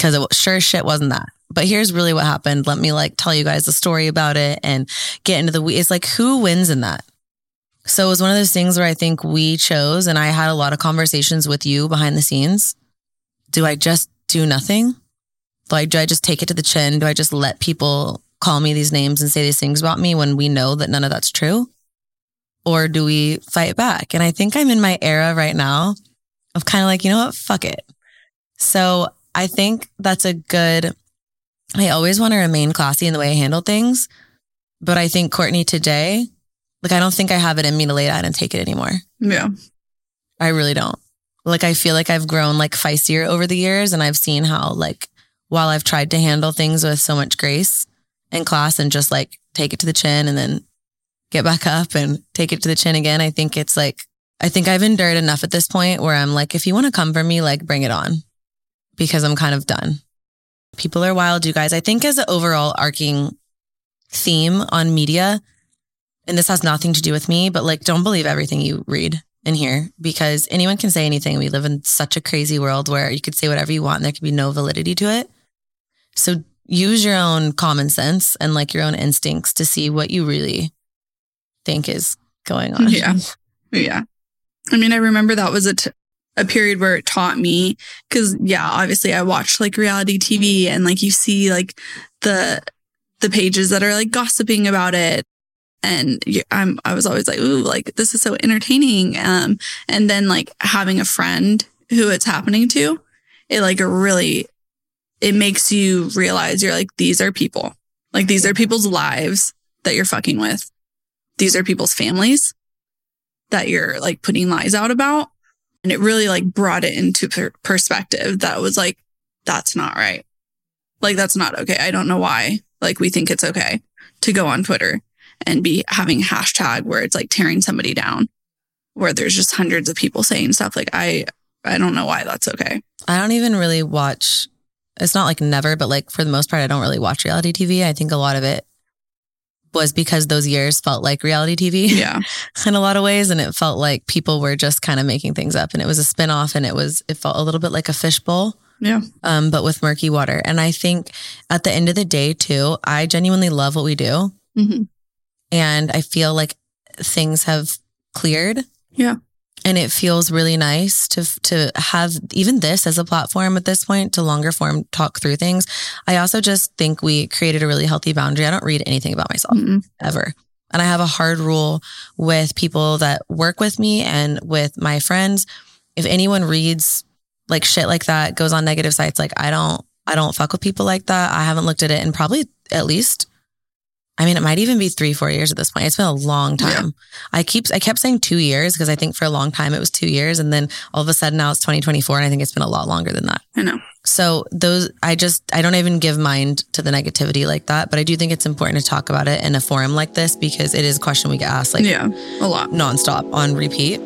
Cause it sure shit wasn't that. But here's really what happened. Let me like tell you guys the story about it and get into the, it's like, who wins in that? So it was one of those things where I think we chose and I had a lot of conversations with you behind the scenes. Do I just do nothing? Do I, do I just take it to the chin? Do I just let people call me these names and say these things about me when we know that none of that's true? or do we fight back? And I think I'm in my era right now of kind of like, you know what? Fuck it. So I think that's a good, I always want to remain classy in the way I handle things. But I think Courtney today, like, I don't think I have it in me to lay down and take it anymore. Yeah. I really don't. Like, I feel like I've grown like feistier over the years and I've seen how, like, while I've tried to handle things with so much grace in class and just like take it to the chin and then get back up and take it to the chin again. I think it's like, I think I've endured enough at this point where I'm like, if you want to come for me, like bring it on because I'm kind of done. People are wild, you guys. I think as an overall arcing theme on media, and this has nothing to do with me, but like, don't believe everything you read in here because anyone can say anything. We live in such a crazy world where you could say whatever you want and there could be no validity to it. So use your own common sense and like your own instincts to see what you really think is going on. Yeah. Yeah. I mean, I remember that was a, t- a period where it taught me because yeah, obviously I watched like reality TV and like you see like the, the pages that are like gossiping about it. And I'm, I was always like, ooh, like this is so entertaining. Um, and then like having a friend who it's happening to, it like really, it makes you realize you're like, these are people. Like these are people's lives that you're fucking with these are people's families that you're like putting lies out about. And it really like brought it into per- perspective that was like, that's not right. Like, that's not okay. I don't know why. Like, we think it's okay to go on Twitter and be having hashtag where it's like tearing somebody down, where there's just hundreds of people saying stuff. Like, I, I don't know why that's okay. I don't even really watch. It's not like never, but like for the most part, I don't really watch reality TV. I think a lot of it was because those years felt like reality TV. Yeah. in a lot of ways. And it felt like people were just kind of making things up and it was a spinoff and it was, it felt a little bit like a fishbowl. Yeah. Um, but with murky water. And I think at the end of the day, too, I genuinely love what we do. Mm-hmm. And I feel like things have cleared. Yeah and it feels really nice to to have even this as a platform at this point to longer form talk through things. I also just think we created a really healthy boundary. I don't read anything about myself mm ever. And I have a hard rule with people that work with me and with my friends. If anyone reads like shit like that, goes on negative sites, like I don't I don't fuck with people like that. I haven't looked at it in probably at least I mean, it might even be three, four years at this point. It's been a long time. Yeah. I keep, I kept saying two years because I think for a long time it was two years. And then all of a sudden now it's 2024. And I think it's been a lot longer than that. I know. So those, I just, I don't even give mind to the negativity like that. But I do think it's important to talk about it in a forum like this because it is a question we get asked like, yeah, a lot nonstop on repeat.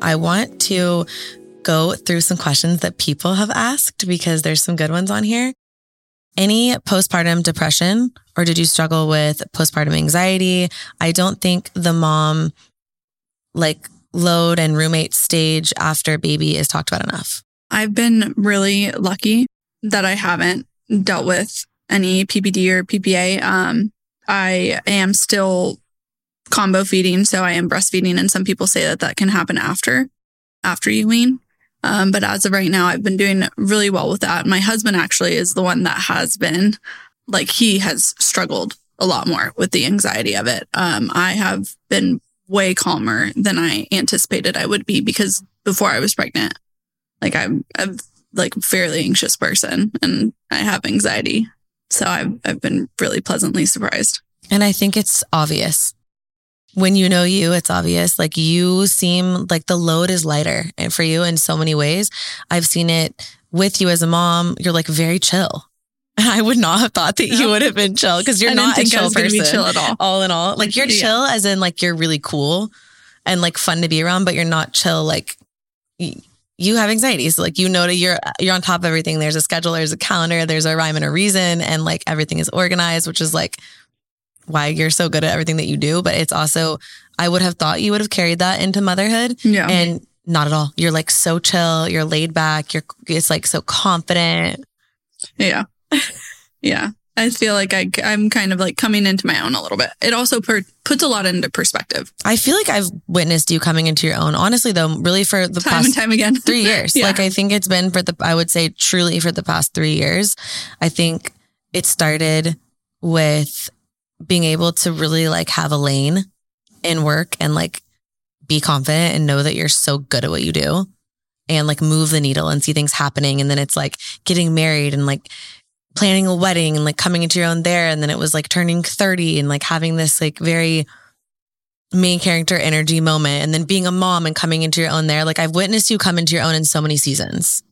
I want to go through some questions that people have asked because there's some good ones on here. Any postpartum depression or did you struggle with postpartum anxiety? I don't think the mom like load and roommate stage after baby is talked about enough. I've been really lucky that I haven't dealt with any PPD or PPA. Um, I am still combo feeding, so I am breastfeeding, and some people say that that can happen after after you wean. Um, but as of right now, I've been doing really well with that. My husband actually is the one that has been like, he has struggled a lot more with the anxiety of it. Um, I have been way calmer than I anticipated I would be because before I was pregnant, like I'm, a like fairly anxious person and I have anxiety. So I've, I've been really pleasantly surprised. And I think it's obvious when you know you, it's obvious. Like you seem like the load is lighter and for you in so many ways. I've seen it with you as a mom. You're like very chill. And I would not have thought that you would have been chill because you're not a chill person. chill at all. All in all, like you're yeah. chill as in like you're really cool and like fun to be around, but you're not chill. Like you have anxiety. So like you know that you're you're on top of everything. There's a schedule, there's a calendar, there's a rhyme and a reason, and like everything is organized, which is like why you're so good at everything that you do, but it's also, I would have thought you would have carried that into motherhood. Yeah. And not at all. You're like so chill, you're laid back, you're, it's like so confident. Yeah. yeah. I feel like I, I'm kind of like coming into my own a little bit. It also per, puts a lot into perspective. I feel like I've witnessed you coming into your own. Honestly, though, really for the time past and time again, three years. yeah. Like I think it's been for the, I would say truly for the past three years. I think it started with being able to really like have a lane in work and like be confident and know that you're so good at what you do and like move the needle and see things happening. And then it's like getting married and like planning a wedding and like coming into your own there. And then it was like turning 30 and like having this like very main character energy moment and then being a mom and coming into your own there. Like I've witnessed you come into your own in so many seasons.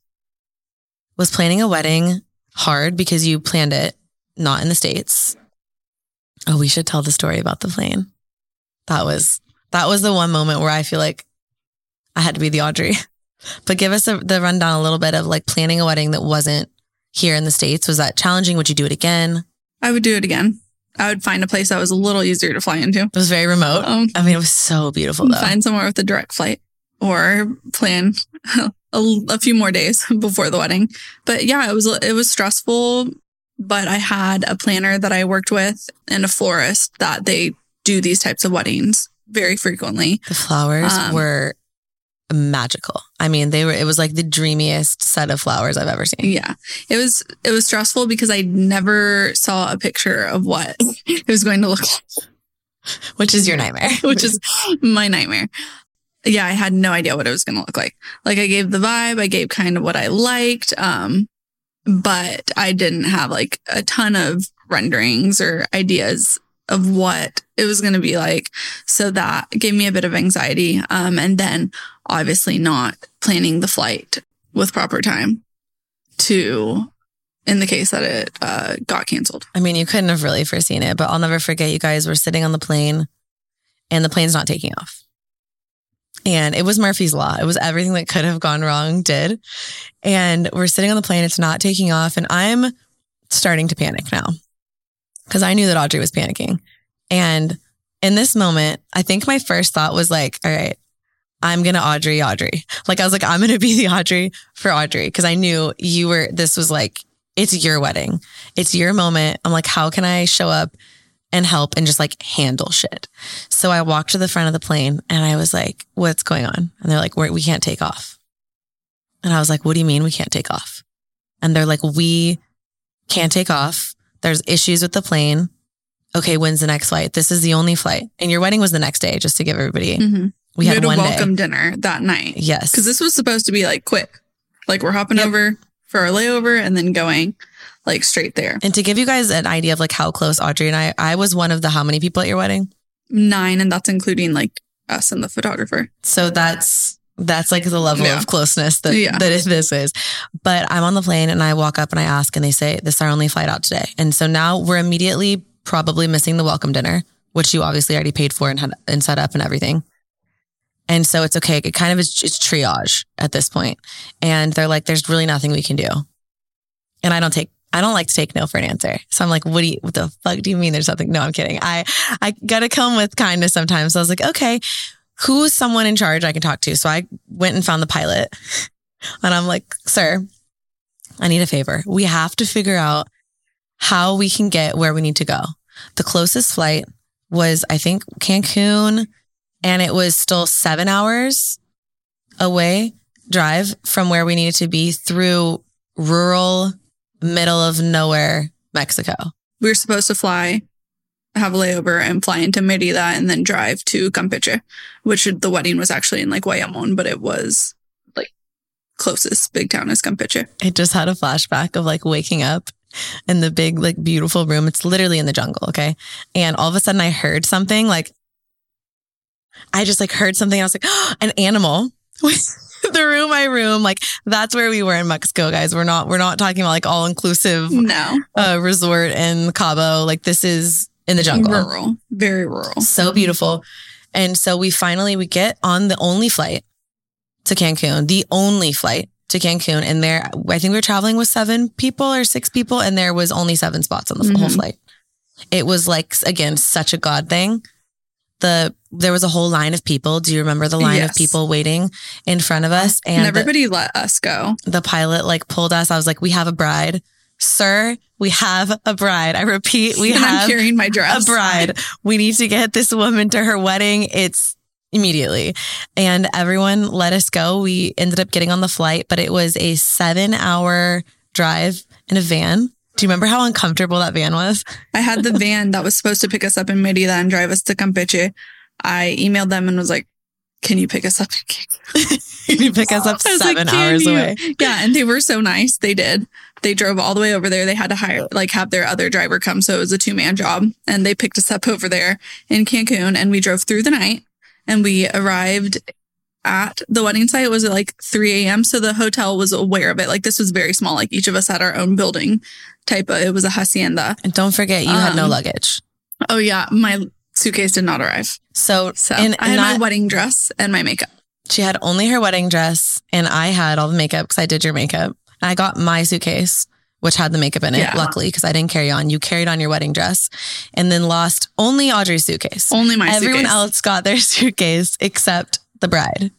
Was planning a wedding hard because you planned it not in the States Oh, we should tell the story about the plane. That was that was the one moment where I feel like I had to be the Audrey. But give us a, the rundown a little bit of like planning a wedding that wasn't here in the States. Was that challenging? Would you do it again? I would do it again. I would find a place that was a little easier to fly into. It was very remote. Um, I mean, it was so beautiful though. Find somewhere with a direct flight or plan a, a few more days before the wedding. But yeah, it was, it was stressful but I had a planner that I worked with and a florist that they do these types of weddings very frequently. The flowers um, were magical. I mean, they were, it was like the dreamiest set of flowers I've ever seen. Yeah. It was, it was stressful because I never saw a picture of what it was going to look like. Which is your nightmare. Which is my nightmare. Yeah. I had no idea what it was going to look like. Like I gave the vibe. I gave kind of what I liked. Um, but I didn't have like a ton of renderings or ideas of what it was going to be like. So that gave me a bit of anxiety. Um, and then obviously not planning the flight with proper time to, in the case that it uh, got canceled. I mean, you couldn't have really foreseen it, but I'll never forget you guys were sitting on the plane and the plane's not taking off. And it was Murphy's Law. It was everything that could have gone wrong did. And we're sitting on the plane, it's not taking off. And I'm starting to panic now because I knew that Audrey was panicking. And in this moment, I think my first thought was like, all right, I'm going to Audrey, Audrey. Like I was like, I'm going to be the Audrey for Audrey because I knew you were, this was like, it's your wedding. It's your moment. I'm like, how can I show up and help and just like handle shit. So I walked to the front of the plane and I was like, what's going on? And they're like, We're, we can't take off. And I was like, what do you mean we can't take off? And they're like, we can't take off. There's issues with the plane. Okay, when's the next flight? This is the only flight. And your wedding was the next day, just to give everybody. Mm-hmm. We had, had, a welcome day. dinner that night. Yes. Because this was supposed to be like quick. Like we're hopping yep. over for our layover and then going like straight there. And to give you guys an idea of like how close Audrey and I, I was one of the how many people at your wedding? Nine, and that's including like us and the photographer. So that's that's like the level yeah. of closeness that, yeah. that this is. But I'm on the plane and I walk up and I ask and they say, this is our only flight out today. And so now we're immediately probably missing the welcome dinner, which you obviously already paid for and had and set up and everything. And so it's okay. It kind of is it's triage at this point. And they're like, there's really nothing we can do. And I don't take I don't like to take no for an answer. So I'm like, what do you, what the fuck do you mean there's something? No, I'm kidding. I, I gotta come with kindness sometimes. So I was like, okay, who's someone in charge I can talk to? So I went and found the pilot and I'm like, sir, I need a favor. We have to figure out how we can get where we need to go. The closest flight was, I think, Cancun, and it was still seven hours away drive from where we needed to be through rural middle of nowhere Mexico. We were supposed to fly, have a layover, and fly into Merida and then drive to Campeche, which the wedding was actually in like Uayamon, but it was like closest big town is Campeche. It just had a flashback of like waking up in the big, like beautiful room. It's literally in the jungle. Okay. And all of a sudden I heard something like, I just like heard something. I was like, oh, an animal. the room I room. Like that's where we were in Mexico, guys. We're not we're not talking about like all inclusive no uh, resort in Cabo. Like this is in the jungle. Rural. Very rural. So beautiful. And so we finally we get on the only flight to Cancun, the only flight to Cancun. And there I think we were traveling with seven people or six people, and there was only seven spots on the mm-hmm. whole flight. It was like again such a God thing the there was a whole line of people. Do you remember the line yes. of people waiting in front of us? And, and everybody the, let us go. The pilot like pulled us. I was like, "We have a bride, sir. We have a bride." I repeat, we and have I'm carrying my dress. A bride. We need to get this woman to her wedding. It's immediately. And everyone let us go. We ended up getting on the flight, but it was a seven hour drive in a van do you remember how uncomfortable that van was? I had the van that was supposed to pick us up in Merida and drive us to Campeche. I emailed them and was like, can you pick us up? can you pick us up seven like, hours you? away? Yeah. And they were so nice. They did. They drove all the way over there. They had to hire, like, have their other driver come. So it was a two man job. And they picked us up over there in Cancun and we drove through the night and we arrived at the wedding site was at like 3 a.m. So the hotel was aware of it. Like this was very small. Like each of us had our own building type of, it was a hacienda. And don't forget you um, had no um, luggage. Oh yeah. My suitcase did not arrive. So, so I had not, my wedding dress and my makeup. She had only her wedding dress and I had all the makeup because I did your makeup. I got my suitcase which had the makeup in it, yeah. luckily, because I didn't carry on. You carried on your wedding dress and then lost only Audrey's suitcase. Only my Everyone suitcase. else got their suitcase except the bride.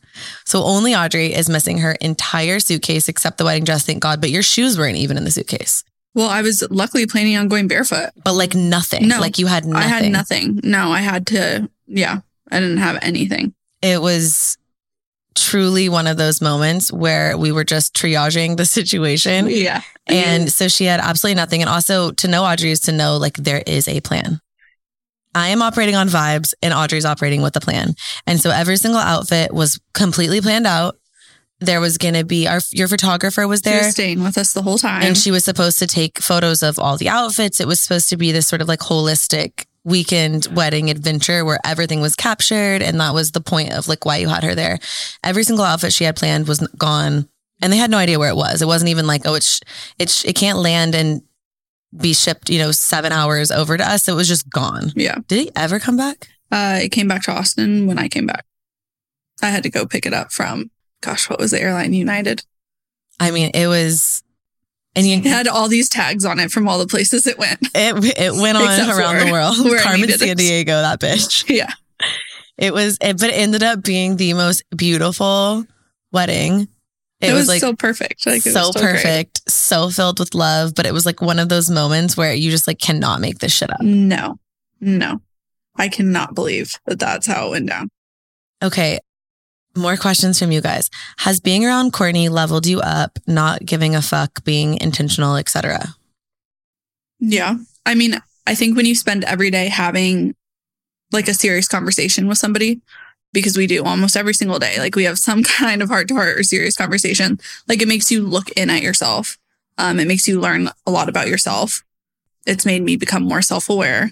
So only Audrey is missing her entire suitcase except the wedding dress, thank God. But your shoes weren't even in the suitcase. Well, I was luckily planning on going barefoot. But like nothing. No. Like you had nothing. I had nothing. No, I had to, yeah, I didn't have anything. It was truly one of those moments where we were just triaging the situation. Yeah. And so she had absolutely nothing. And also to know Audrey is to know like there is a plan. I am operating on vibes and Audrey's operating with a plan. And so every single outfit was completely planned out. There was going to be our, your photographer was there. Was staying with us the whole time. And she was supposed to take photos of all the outfits. It was supposed to be this sort of like holistic weekend wedding adventure where everything was captured. And that was the point of like why you had her there. Every single outfit she had planned was gone and they had no idea where it was. It wasn't even like, oh, it's, it's, it can't land and be shipped, you know, seven hours over to us. It was just gone. Yeah. Did it ever come back? Uh, it came back to Austin when I came back. I had to go pick it up from, gosh, what was the airline? United. I mean, it was, and you had all these tags on it from all the places it went. It it went on around the world. Carmen Sandiego, that bitch. Yeah. It was, it, but it ended up being the most beautiful wedding it, it was, was, like so perfect. Like so, so perfect, great. so filled with love. But it was like one of those moments where you just like cannot make this shit up. No, no, I cannot believe that that's how it went down. Okay. More questions from you guys. Has being around Courtney leveled you up, not giving a fuck, being intentional, etc.? Yeah. I mean, I think when you spend every day having like a serious conversation with somebody, because we do almost every single day. Like we have some kind of heart to heart or serious conversation. Like it makes you look in at yourself. Um, it makes you learn a lot about yourself. It's made me become more self aware.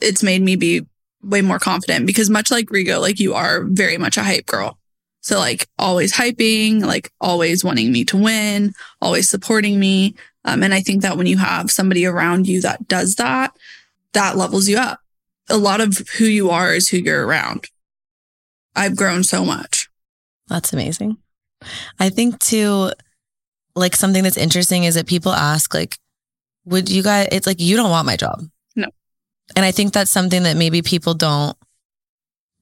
It's made me be way more confident because much like Rigo, like you are very much a hype girl. So like always hyping, like always wanting me to win, always supporting me. Um, and I think that when you have somebody around you that does that, that levels you up. A lot of who you are is who you're around. I've grown so much. That's amazing. I think too, like something that's interesting is that people ask, like, would you guys, it's like, you don't want my job. No. And I think that's something that maybe people don't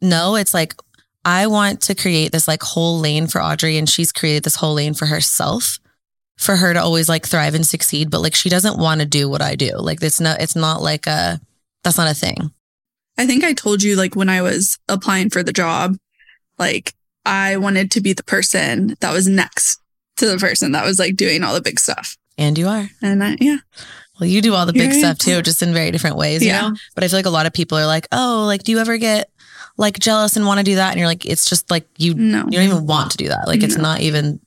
know. It's like, I want to create this like whole lane for Audrey and she's created this whole lane for herself for her to always like thrive and succeed, but like she doesn't want to do what I do. Like it's not it's not like a that's not a thing. I think I told you like when I was applying for the job, like I wanted to be the person that was next to the person that was like doing all the big stuff. And you are. And I, yeah. Well, you do all the big stuff too, just in very different ways, yeah. Know? But I feel like a lot of people are like, "Oh, like do you ever get like jealous and want to do that?" And you're like, "It's just like you no. you don't even want to do that. Like it's no. not even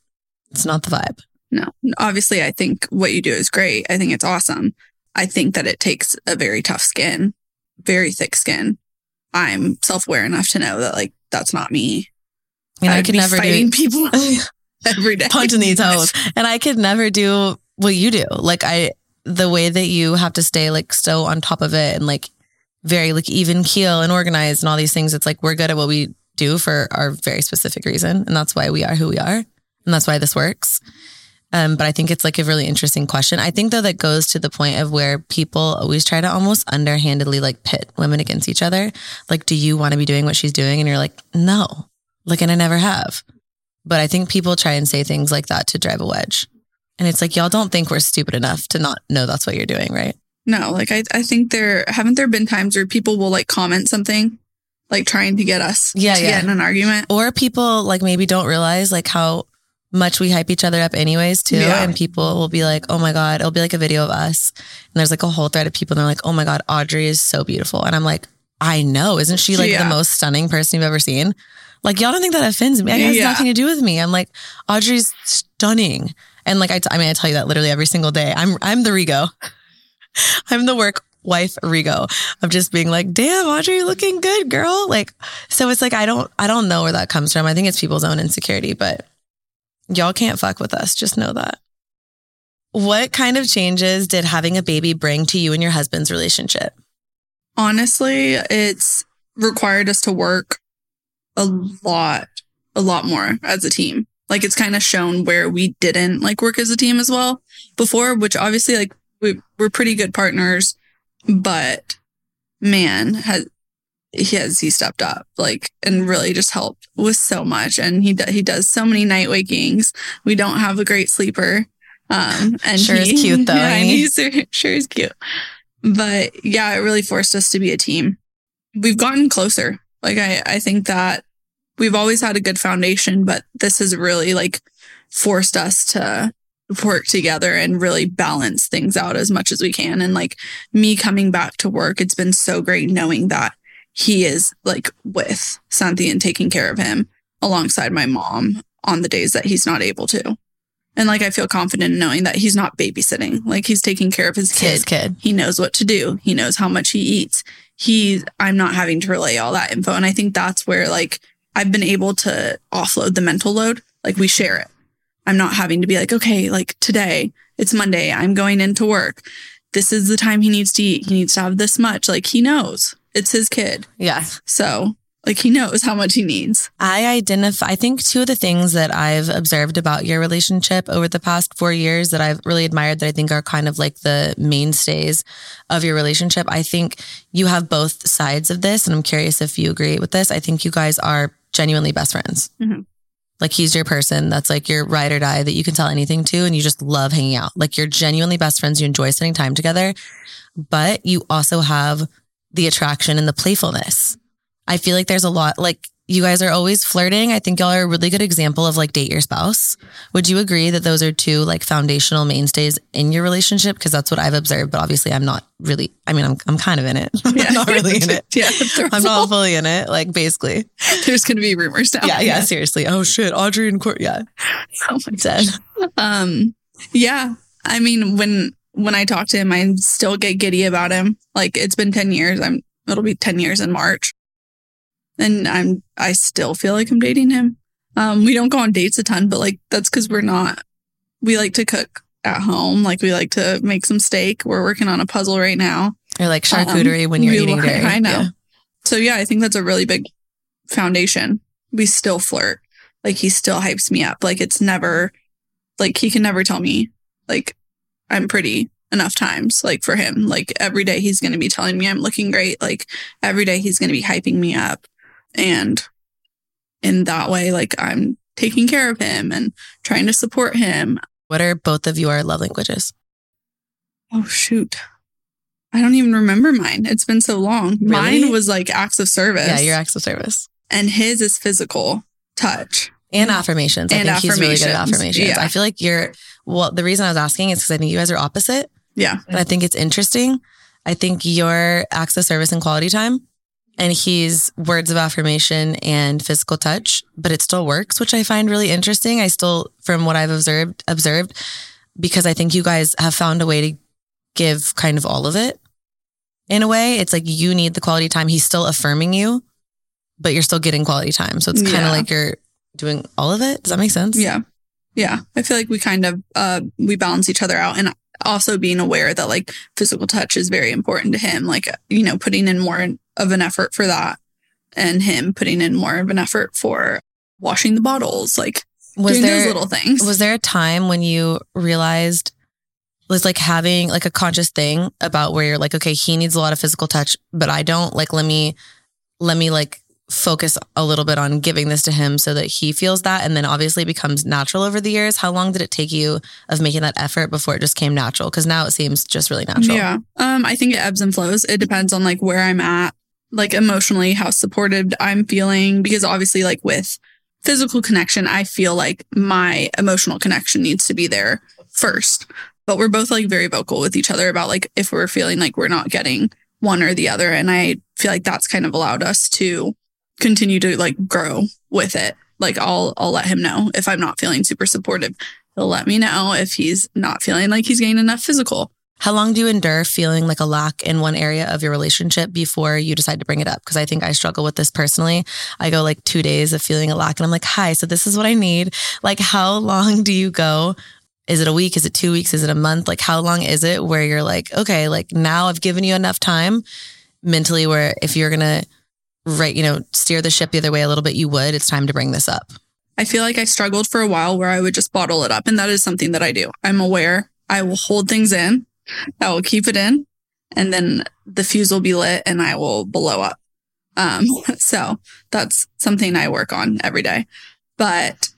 it's not the vibe." No. Obviously, I think what you do is great. I think it's awesome. I think that it takes a very tough skin, very thick skin. I'm self-aware enough to know that like that's not me. And I could never fighting do people every day, punching these toes. And I could never do what you do. Like I, the way that you have to stay like so on top of it and like very like even keel and organized and all these things. It's like we're good at what we do for our very specific reason, and that's why we are who we are, and that's why this works. Um, but I think it's like a really interesting question. I think though that goes to the point of where people always try to almost underhandedly like pit women against each other. Like, do you want to be doing what she's doing? And you're like, no, like, and I never have. But I think people try and say things like that to drive a wedge. And it's like, y'all don't think we're stupid enough to not know that's what you're doing, right? No, like I, I think there haven't there been times where people will like comment something like trying to get us yeah, to yeah. get in an argument. Or people like maybe don't realize like how much we hype each other up anyways too. Yeah. And people will be like, oh my God, it'll be like a video of us. And there's like a whole thread of people and they're like, oh my God, Audrey is so beautiful. And I'm like, I know. Isn't she like yeah. the most stunning person you've ever seen? Like, y'all don't think that offends me. It has nothing to do with me. I'm like, Audrey's stunning. And like, I, t- I mean, I tell you that literally every single day. I'm, I'm the Rigo. I'm the work wife Rigo of just being like, damn, Audrey, you're looking good, girl. Like, so it's like, I don't, I don't know where that comes from. I think it's people's own insecurity, but y'all can't fuck with us. Just know that. What kind of changes did having a baby bring to you and your husband's relationship? Honestly, it's required us to work a lot, a lot more as a team. Like it's kind of shown where we didn't like work as a team as well before, which obviously like we, we're pretty good partners, but man, has he has he stepped up like and really just helped with so much. And he he does so many night wakings. We don't have a great sleeper. Um and sure he, is cute though yeah, he's sure is cute. But yeah it really forced us to be a team. We've gotten closer. Like i i think that we've always had a good foundation but this has really like forced us to work together and really balance things out as much as we can and like me coming back to work it's been so great knowing that he is like with Santi and taking care of him alongside my mom on the days that he's not able to. And like I feel confident in knowing that he's not babysitting. Like he's taking care of his kid. His kid. He knows what to do. He knows how much he eats. He I'm not having to relay all that info. And I think that's where like I've been able to offload the mental load. Like we share it. I'm not having to be like, okay, like today, it's Monday. I'm going into work. This is the time he needs to eat. He needs to have this much. Like he knows. It's his kid. Yeah. So like he knows how much he needs. I identify, I think two of the things that I've observed about your relationship over the past four years that I've really admired that I think are kind of like the mainstays of your relationship. I think you have both sides of this. And I'm curious if you agree with this. I think you guys are genuinely best friends. Mm-hmm. Like he's your person that's like your ride or die that you can tell anything to and you just love hanging out. Like you're genuinely best friends. You enjoy spending time together, but you also have the attraction and the playfulness. I feel like there's a lot like you guys are always flirting. I think y'all are a really good example of like date your spouse. Would you agree that those are two like foundational mainstays in your relationship? Because that's what I've observed, but obviously I'm not really, I mean, I'm, I'm kind of in it. Yeah. not really in it. yeah. I'm not fully in it. Like basically. There's going to be rumors now. Yeah, yeah. Seriously. Oh shit. Audrey and Court. Yeah. Oh my Dead. Um, yeah. I mean, when, when I talk to him, I still get giddy about him. Like it's been 10 years. I'm, it'll be 10 years in March and I'm I still feel like I'm dating him. Um, we don't go on dates a ton, but like that's because we're not. We like to cook at home. Like we like to make some steak. We're working on a puzzle right now. Or like charcuterie um, when you're eating dairy. I know. Yeah. So yeah, I think that's a really big foundation. We still flirt. Like he still hypes me up. Like it's never like he can never tell me like I'm pretty enough times like for him. Like every day he's going to be telling me I'm looking great. Like every day he's going to be hyping me up. And in that way, like I'm taking care of him and trying to support him. What are both of your love languages? Oh, shoot. I don't even remember mine. It's been so long. Really? Mine was like acts of service. Yeah, your acts of service. And his is physical touch. And affirmations. I and think he's really good at affirmations. Yeah. I feel like you're, well, the reason I was asking is because I think you guys are opposite. Yeah. And I think it's interesting. I think your acts of service and quality time and he's words of affirmation and physical touch, but it still works, which I find really interesting. I still, from what I've observed, observed, because I think you guys have found a way to give kind of all of it in a way. It's like you need the quality time. He's still affirming you, but you're still getting quality time. So it's kind of yeah. like you're doing all of it. Does that make sense? Yeah. Yeah. I feel like we kind of, uh, we balance each other out. And also being aware that like physical touch is very important to him. Like, you know, putting in more of an effort for that and him putting in more of an effort for washing the bottles, like was doing there, those little things. Was there a time when you realized was like having like a conscious thing about where you're like, okay, he needs a lot of physical touch, but I don't like, let me, let me like focus a little bit on giving this to him so that he feels that and then obviously becomes natural over the years. How long did it take you of making that effort before it just came natural? Because now it seems just really natural. Yeah. Um i think it ebbs and flows. It depends on like where i'm at like emotionally how supported i'm feeling because obviously like with physical connection i feel like my emotional connection needs to be there first but we're both like very vocal with each other about like if we're feeling like we're not getting one or the other and i feel like that's kind of allowed us to continue to like grow with it. Like I'll I'll let him know if I'm not feeling super supportive. He'll let me know if he's not feeling like he's getting enough physical. How long do you endure feeling like a lack in one area of your relationship before you decide to bring it up? Because I think I struggle with this personally. I go like two days of feeling a lack and I'm like, hi, so this is what I need. Like, how long do you go? Is it a week? Is it two weeks? Is it a month? Like, how long is it where you're like, okay, like now I've given you enough time mentally where if you're going to right, you know, steer the ship the other way a little bit, you would. It's time to bring this up. I feel like I struggled for a while where I would just bottle it up. And that is something that I do. I'm aware I will hold things in, I will keep it in, and then the fuse will be lit and I will blow up. Um, so that's something I work on every day. But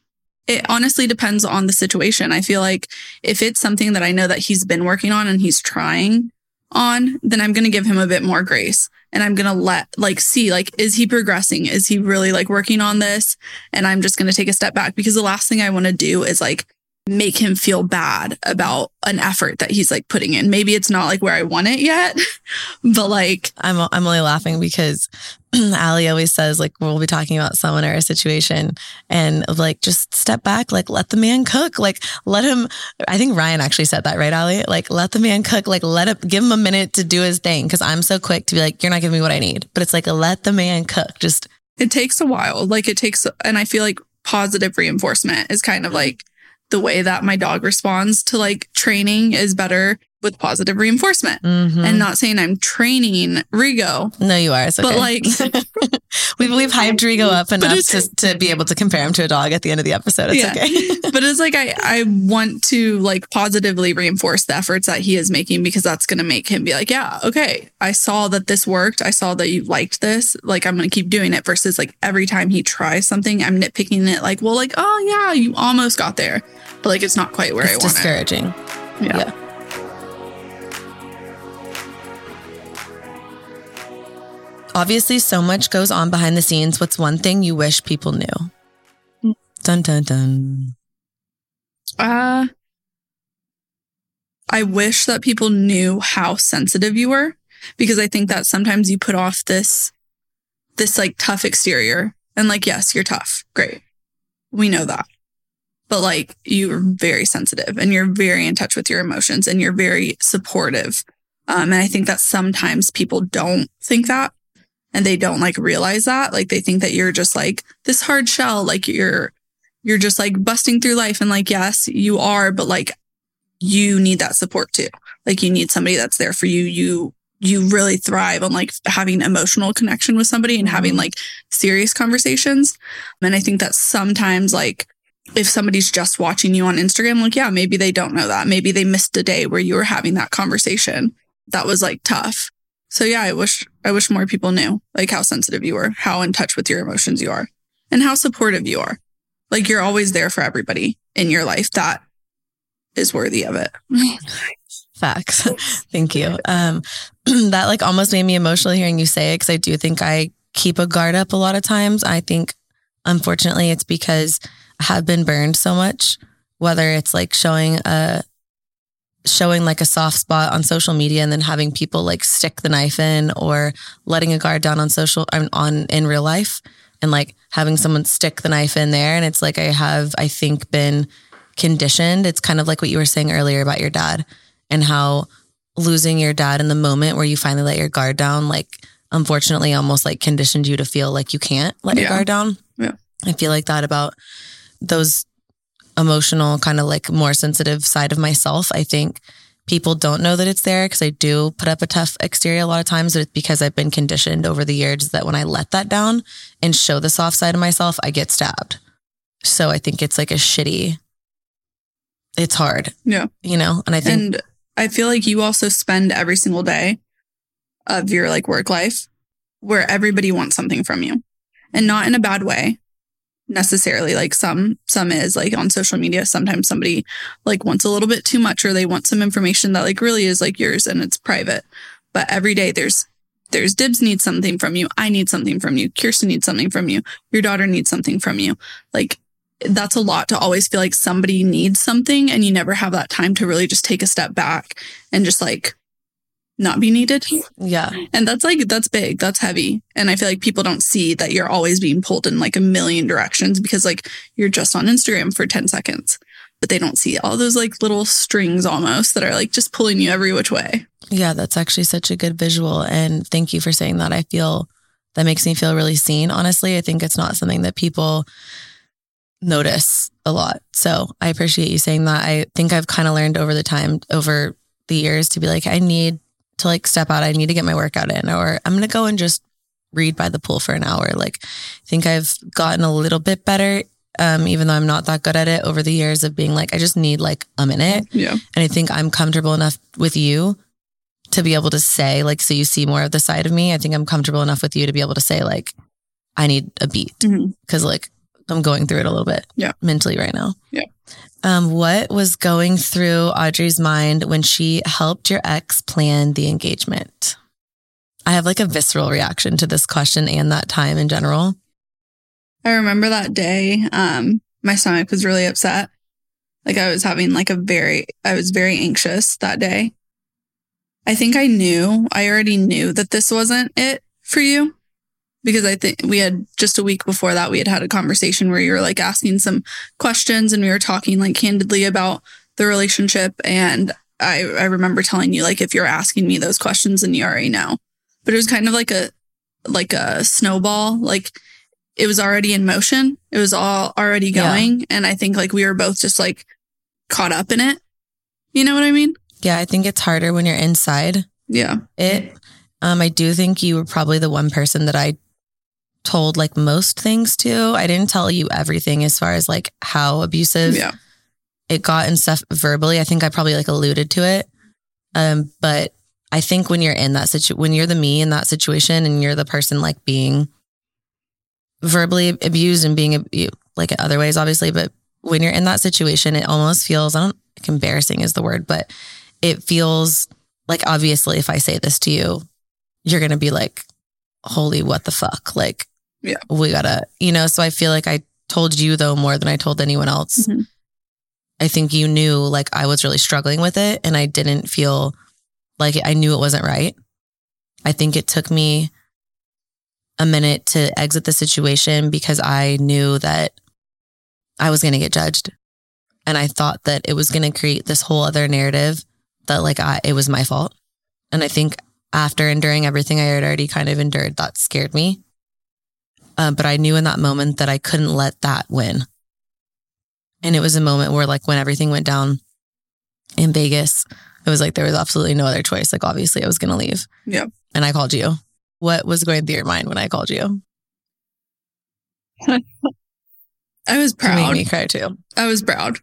it honestly depends on the situation. I feel like if it's something that I know that he's been working on and he's trying on, then I'm going to give him a bit more grace and I'm going to let like see like is he progressing? Is he really like working on this? And I'm just going to take a step back because the last thing I want to do is like make him feel bad about an effort that he's like putting in. Maybe it's not like where I want it yet, but like I'm I'm only laughing because Ali always says like we'll be talking about someone or a situation and like just step back, like let the man cook, like let him. I think Ryan actually said that, right, Ali? Like let the man cook, like let him give him a minute to do his thing because I'm so quick to be like you're not giving me what I need, but it's like let the man cook. Just it takes a while. Like it takes, and I feel like positive reinforcement is kind of mm-hmm. like the way that my dog responds to like training is better with positive reinforcement. Mm-hmm. And not saying I'm training Rigo. No, you are. Okay. But like we've we've hyped Rigo up enough to, to be able to compare him to a dog at the end of the episode. It's yeah. okay. but it's like I, I want to like positively reinforce the efforts that he is making because that's gonna make him be like, Yeah, okay, I saw that this worked. I saw that you liked this. Like I'm gonna keep doing it versus like every time he tries something, I'm nitpicking it like, well, like, oh yeah, you almost got there. But like it's not quite where it's I want discouraging. it. yeah. yeah. Obviously, so much goes on behind the scenes. What's one thing you wish people knew? Dun dun dun. Uh I wish that people knew how sensitive you were because I think that sometimes you put off this this like tough exterior and like yes, you're tough. Great. We know that. But like you're very sensitive and you're very in touch with your emotions and you're very supportive. Um, and I think that sometimes people don't think that and they don't like realize that. Like they think that you're just like this hard shell, like you're you're just like busting through life and like yes, you are, but like you need that support too. Like you need somebody that's there for you. You you really thrive on like having emotional connection with somebody and having mm-hmm. like serious conversations. And I think that sometimes like if somebody's just watching you on Instagram, like, yeah, maybe they don't know that. Maybe they missed a day where you were having that conversation. That was like tough. So yeah, I wish, I wish more people knew like how sensitive you are, how in touch with your emotions you are and how supportive you are. Like you're always there for everybody in your life that is worthy of it. Facts. Thank you. Um, that like almost made me emotional hearing you say it because I do think I keep a guard up a lot of times. I think unfortunately it's because I have been burned so much, whether it's like showing a showing like a soft spot on social media and then having people like stick the knife in or letting a guard down on social on in real life and like having someone stick the knife in there and it's like I have I think been conditioned. It's kind of like what you were saying earlier about your dad and how losing your dad in the moment where you finally let your guard down, like unfortunately almost like conditioned you to feel like you can't let yeah. your guard down. Yeah. I feel like that about those emotional, kind of like more sensitive side of myself. I think people don't know that it's there because I do put up a tough exterior a lot of times, but it's because I've been conditioned over the years that when I let that down and show the soft side of myself, I get stabbed. So I think it's like a shitty it's hard. Yeah. You know, and I think. And I feel like you also spend every single day of your like work life where everybody wants something from you and not in a bad way necessarily like some some is like on social media sometimes somebody like wants a little bit too much or they want some information that like really is like yours and it's private. But every day there's there's dibs needs something from you i need something from you kirsten needs something from you your daughter needs something from you. Like that's a lot to always feel like somebody needs something and you never have that time to really just take a step back and just like not be needed. Yeah. And that's like, that's big. That's heavy. And I feel like people don't see that you're always being pulled in like a million directions because like you're just on Instagram for 10 seconds, but they don't see all those like little strings almost that are like just pulling you every which way. Yeah. That's actually such a good visual. And thank you for saying that. I feel that makes me feel really seen. Honestly, I think it's not something that people notice a lot. So I appreciate you saying that. I think I've kind of learned over the time, over the years to be like, I need to like step out. I need to get my workout in, or I'm going to go and just read by the pool for an hour. Like, I think I've gotten a little bit better. Um, even though I'm not that good at it over the years of being like, I just need like a minute. Yeah. And I think I'm comfortable enough with you to be able to say, like, so you see more of the side of me. I think I'm comfortable enough with you to be able to say, like, I need a beat. Mm-hmm. Cause like I'm going through it a little bit yeah. mentally right now. Yeah. Um, what was going through Audrey's mind when she helped your ex plan the engagement? I have like a visceral reaction to this question and that time in general. I remember that day. Um, my stomach was really upset. Like I was having like a very, I was very anxious that day. I think I knew, I already knew that this wasn't it for you because I think we had just a week before that, we had had a conversation where you were like asking some questions and we were talking like candidly about the relationship. And I, I remember telling you, like, if you're asking me those questions, then you already know. But it was kind of like a, like a snowball. Like it was already in motion. It was all already going. Yeah. And I think like we were both just like caught up in it. You know what I mean? Yeah. I think it's harder when you're inside. Yeah. It, um, I do think you were probably the one person that I told like most things to. I didn't tell you everything as far as like how abusive yeah. it got and stuff verbally. I think I probably like alluded to it. Um, but I think when you're in that situation, when you're the me in that situation and you're the person like being verbally abused and being abused, like other ways, obviously, but when you're in that situation, it almost feels, I don't, like embarrassing is the word, but it feels like obviously if I say this to you, you're going to be like, holy, what the fuck? Like, yeah, we gotta, you know, so I feel like I told you though more than I told anyone else. Mm-hmm. I think you knew like I was really struggling with it and I didn't feel like I knew it wasn't right. I think it took me a minute to exit the situation because I knew that I was going to get judged. And I thought that it was going to create this whole other narrative that like I, it was my fault. And I think after enduring everything I had already kind of endured, that scared me. Uh, but I knew in that moment that I couldn't let that win. And it was a moment where like when everything went down in Vegas, it was like there was absolutely no other choice. Like obviously I was going to leave. Yeah. And I called you. What was going through your mind when I called you? I was proud. You made me cry too. I was proud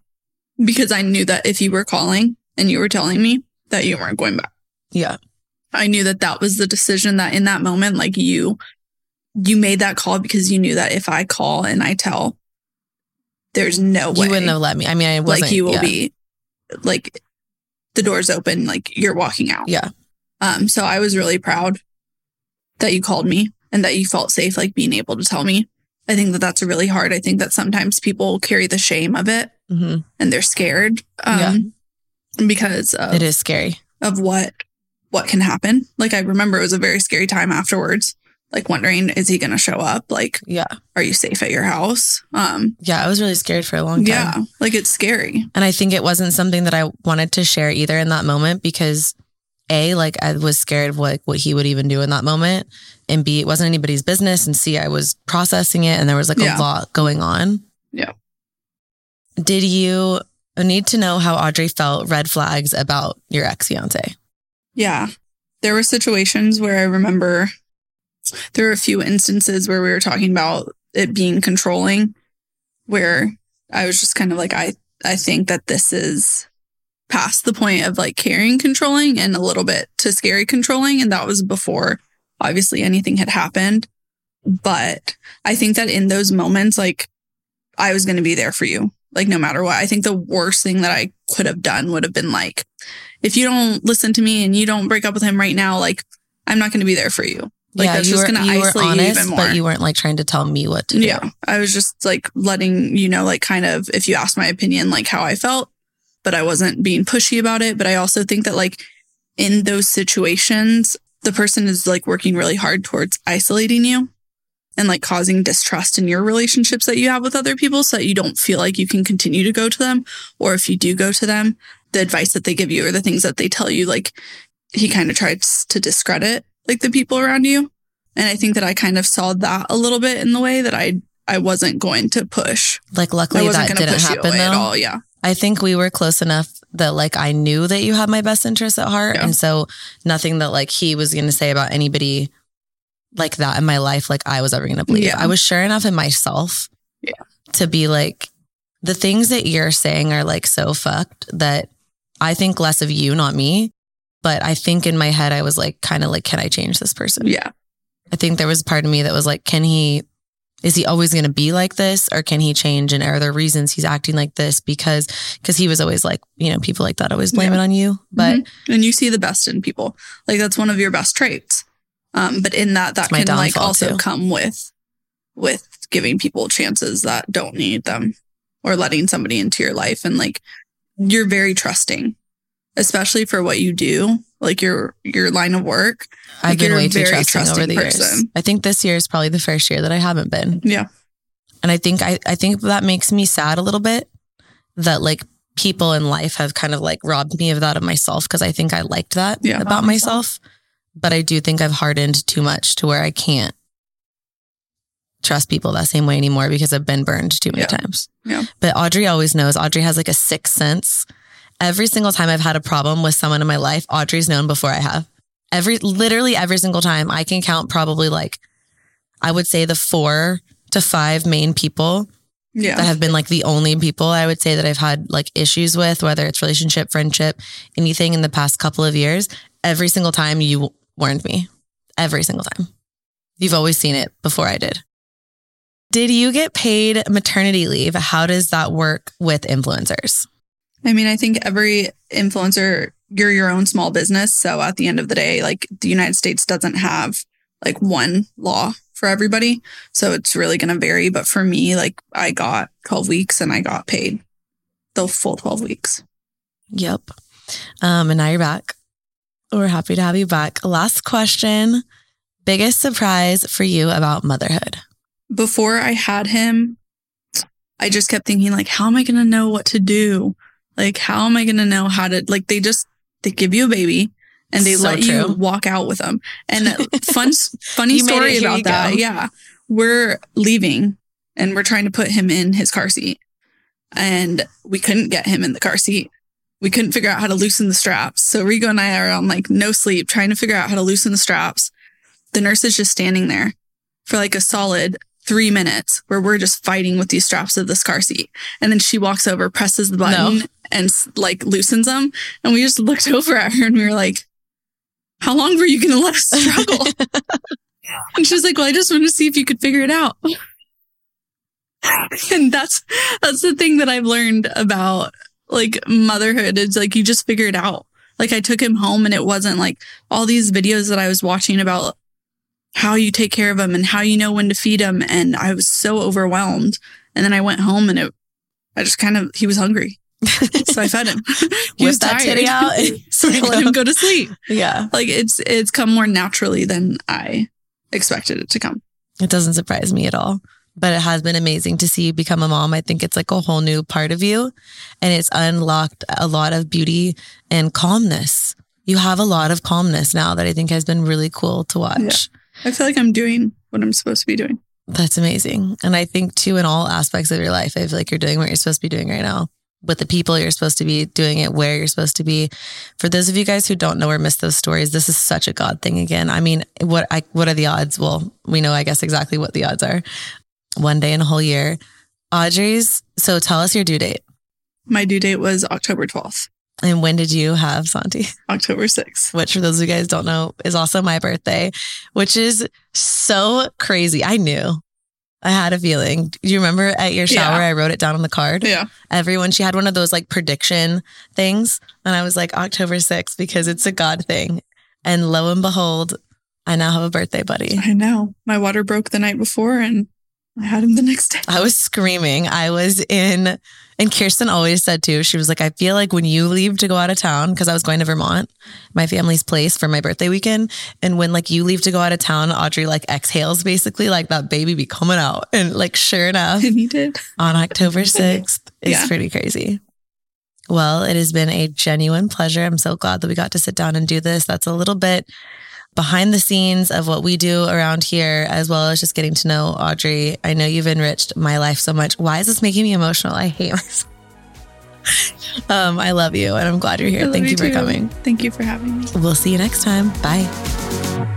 because I knew that if you were calling and you were telling me that you weren't going back. Yeah. I knew that that was the decision that in that moment, like you, you made that call because you knew that if I call and I tell, there's no way you wouldn't have let me. I mean, I wasn't. Like you will yeah. be, like the doors open, like you're walking out. Yeah. Um. So I was really proud that you called me and that you felt safe, like being able to tell me. I think that that's really hard. I think that sometimes people carry the shame of it mm-hmm. and they're scared. Um, yeah. Because of, it is scary of what what can happen. Like I remember it was a very scary time afterwards. Like wondering, is he going to show up? Like, yeah, are you safe at your house? Um, yeah, I was really scared for a long time. Yeah, like it's scary. And I think it wasn't something that I wanted to share either in that moment because a like I was scared of what what he would even do in that moment, and b it wasn't anybody's business, and c I was processing it, and there was like yeah. a lot going on. Yeah. Did you need to know how Audrey felt red flags about your ex fiance? Yeah. There were situations where I remember there were a few instances where we were talking about it being controlling, where I was just kind of like, I, I think that this is past the point of like caring controlling and a little bit to scary controlling. And that was before obviously anything had happened. But I think that in those moments, like I was going to be there for you, like no matter what. I think the worst thing that I could have done would have been like, if you don't listen to me and you don't break up with him right now, like I'm not going to be there for you. Like yeah, that's you just going to isolate honest, you even more. But you weren't like trying to tell me what to do. Yeah. I was just like letting you know, like kind of if you asked my opinion, like how I felt, but I wasn't being pushy about it. But I also think that like in those situations, the person is like working really hard towards isolating you and like causing distrust in your relationships that you have with other people so that you don't feel like you can continue to go to them. Or if you do go to them, the advice that they give you or the things that they tell you, like he kind of tries to discredit like the people around you. And I think that I kind of saw that a little bit in the way that I I wasn't going to push. Like luckily that didn't happen though. At all. Yeah. I think we were close enough that like I knew that you had my best interests at heart. Yeah. And so nothing that like he was going to say about anybody like that in my life, like I was ever going to believe. Yeah. I was sure enough in myself yeah. to be like, the things that you're saying are like so fucked that I think less of you, not me. But I think in my head, I was like, kind of like, can I change this person? Yeah. I think there was part of me that was like, can he, is he always going to be like this or can he change? And are there reasons he's acting like this? Because, because he was always like, you know, people like that always blame yeah. it on you. But, mm-hmm. and you see the best in people. Like that's one of your best traits. Um, but in that, that can like also too. come with, with giving people chances that don't need them or letting somebody into your life. And like, you're very trusting, especially for what you do, like your your line of work. I've like been way too trusting, trusting, over the person. years. I think this year is probably the first year that I haven't been. Yeah. And I think I, I think that makes me sad a little bit that like people in life have kind of like robbed me of that of myself because I think I liked that yeah, about myself. But I do think I've hardened too much to where I can't trust people that same way anymore because I've been burned too many yeah. times. Yeah. But Audrey always knows. Audrey has like a sixth sense. Every single time I've had a problem with someone in my life, Audrey's known before I have. Every, literally every single time I can count probably like, I would say the four to five main people yeah. that have been like the only people I would say that I've had like issues with, whether it's relationship, friendship, anything in the past couple of years. Every single time you warned me, every single time. You've always seen it before I did. Did you get paid maternity leave? How does that work with influencers? I mean, I think every influencer, you're your own small business. So at the end of the day, like the United States doesn't have like one law for everybody. So it's really going to vary. But for me, like I got 12 weeks and I got paid the full 12 weeks. Yep. Um, and now you're back. We're happy to have you back. Last question. Biggest surprise for you about motherhood? Before I had him, I just kept thinking like, how am I going to know what to do? Like, how am I going to know how to, like, they just, they give you a baby and they so let true. you walk out with them. And fun, funny story about that. Go. Yeah. We're leaving and we're trying to put him in his car seat and we couldn't get him in the car seat. We couldn't figure out how to loosen the straps. So Rigo and I are on like no sleep trying to figure out how to loosen the straps. The nurse is just standing there for like a solid three minutes where we're just fighting with these straps of this car seat. And then she walks over, presses the button no. and like loosens them. And we just looked over at her and we were like, how long were you going to let us struggle? and she's like, well, I just wanted to see if you could figure it out. and that's, that's the thing that I've learned about like motherhood. It's like you just figure it out. Like I took him home and it wasn't like all these videos that I was watching about how you take care of them and how you know when to feed them. And I was so overwhelmed. And then I went home and it, I just kind of, he was hungry. so I fed him. he was that tired. out. so I let him go to sleep. Yeah. Like it's, it's come more naturally than I expected it to come. It doesn't surprise me at all but it has been amazing to see you become a mom. I think it's like a whole new part of you and it's unlocked a lot of beauty and calmness. You have a lot of calmness now that I think has been really cool to watch. I feel like I'm doing what I'm supposed to be doing. That's amazing. And I think too, in all aspects of your life, I feel like you're doing what you're supposed to be doing right now with the people you're supposed to be doing it where you're supposed to be. For those of you guys who don't know or miss those stories, this is such a God thing again. I mean, what I what are the odds? Well, we know I guess exactly what the odds are one day in a whole year. Audrey's, so tell us your due date. My due date was October 12th. And when did you have Santi? October 6th. Which, for those of you guys don't know, is also my birthday, which is so crazy. I knew. I had a feeling. Do you remember at your shower, yeah. I wrote it down on the card? Yeah. Everyone, she had one of those like prediction things. And I was like, October 6th, because it's a God thing. And lo and behold, I now have a birthday buddy. I know. My water broke the night before and I had him the next day. I was screaming. I was in, and Kirsten always said too, she was like, I feel like when you leave to go out of town, because I was going to Vermont, my family's place for my birthday weekend. And when like you leave to go out of town, Audrey like exhales basically like that baby be coming out. And like sure enough, and he did on October 6th It's yeah. pretty crazy. Well, it has been a genuine pleasure. I'm so glad that we got to sit down and do this. That's a little bit behind the scenes of what we do around here, as well as just getting to know Audrey. I know you've enriched my life so much. Why is this making me emotional? I hate myself. um, I love you and I'm glad you're here. Thank you, you for coming. Thank you for having me. We'll see you next time. Bye.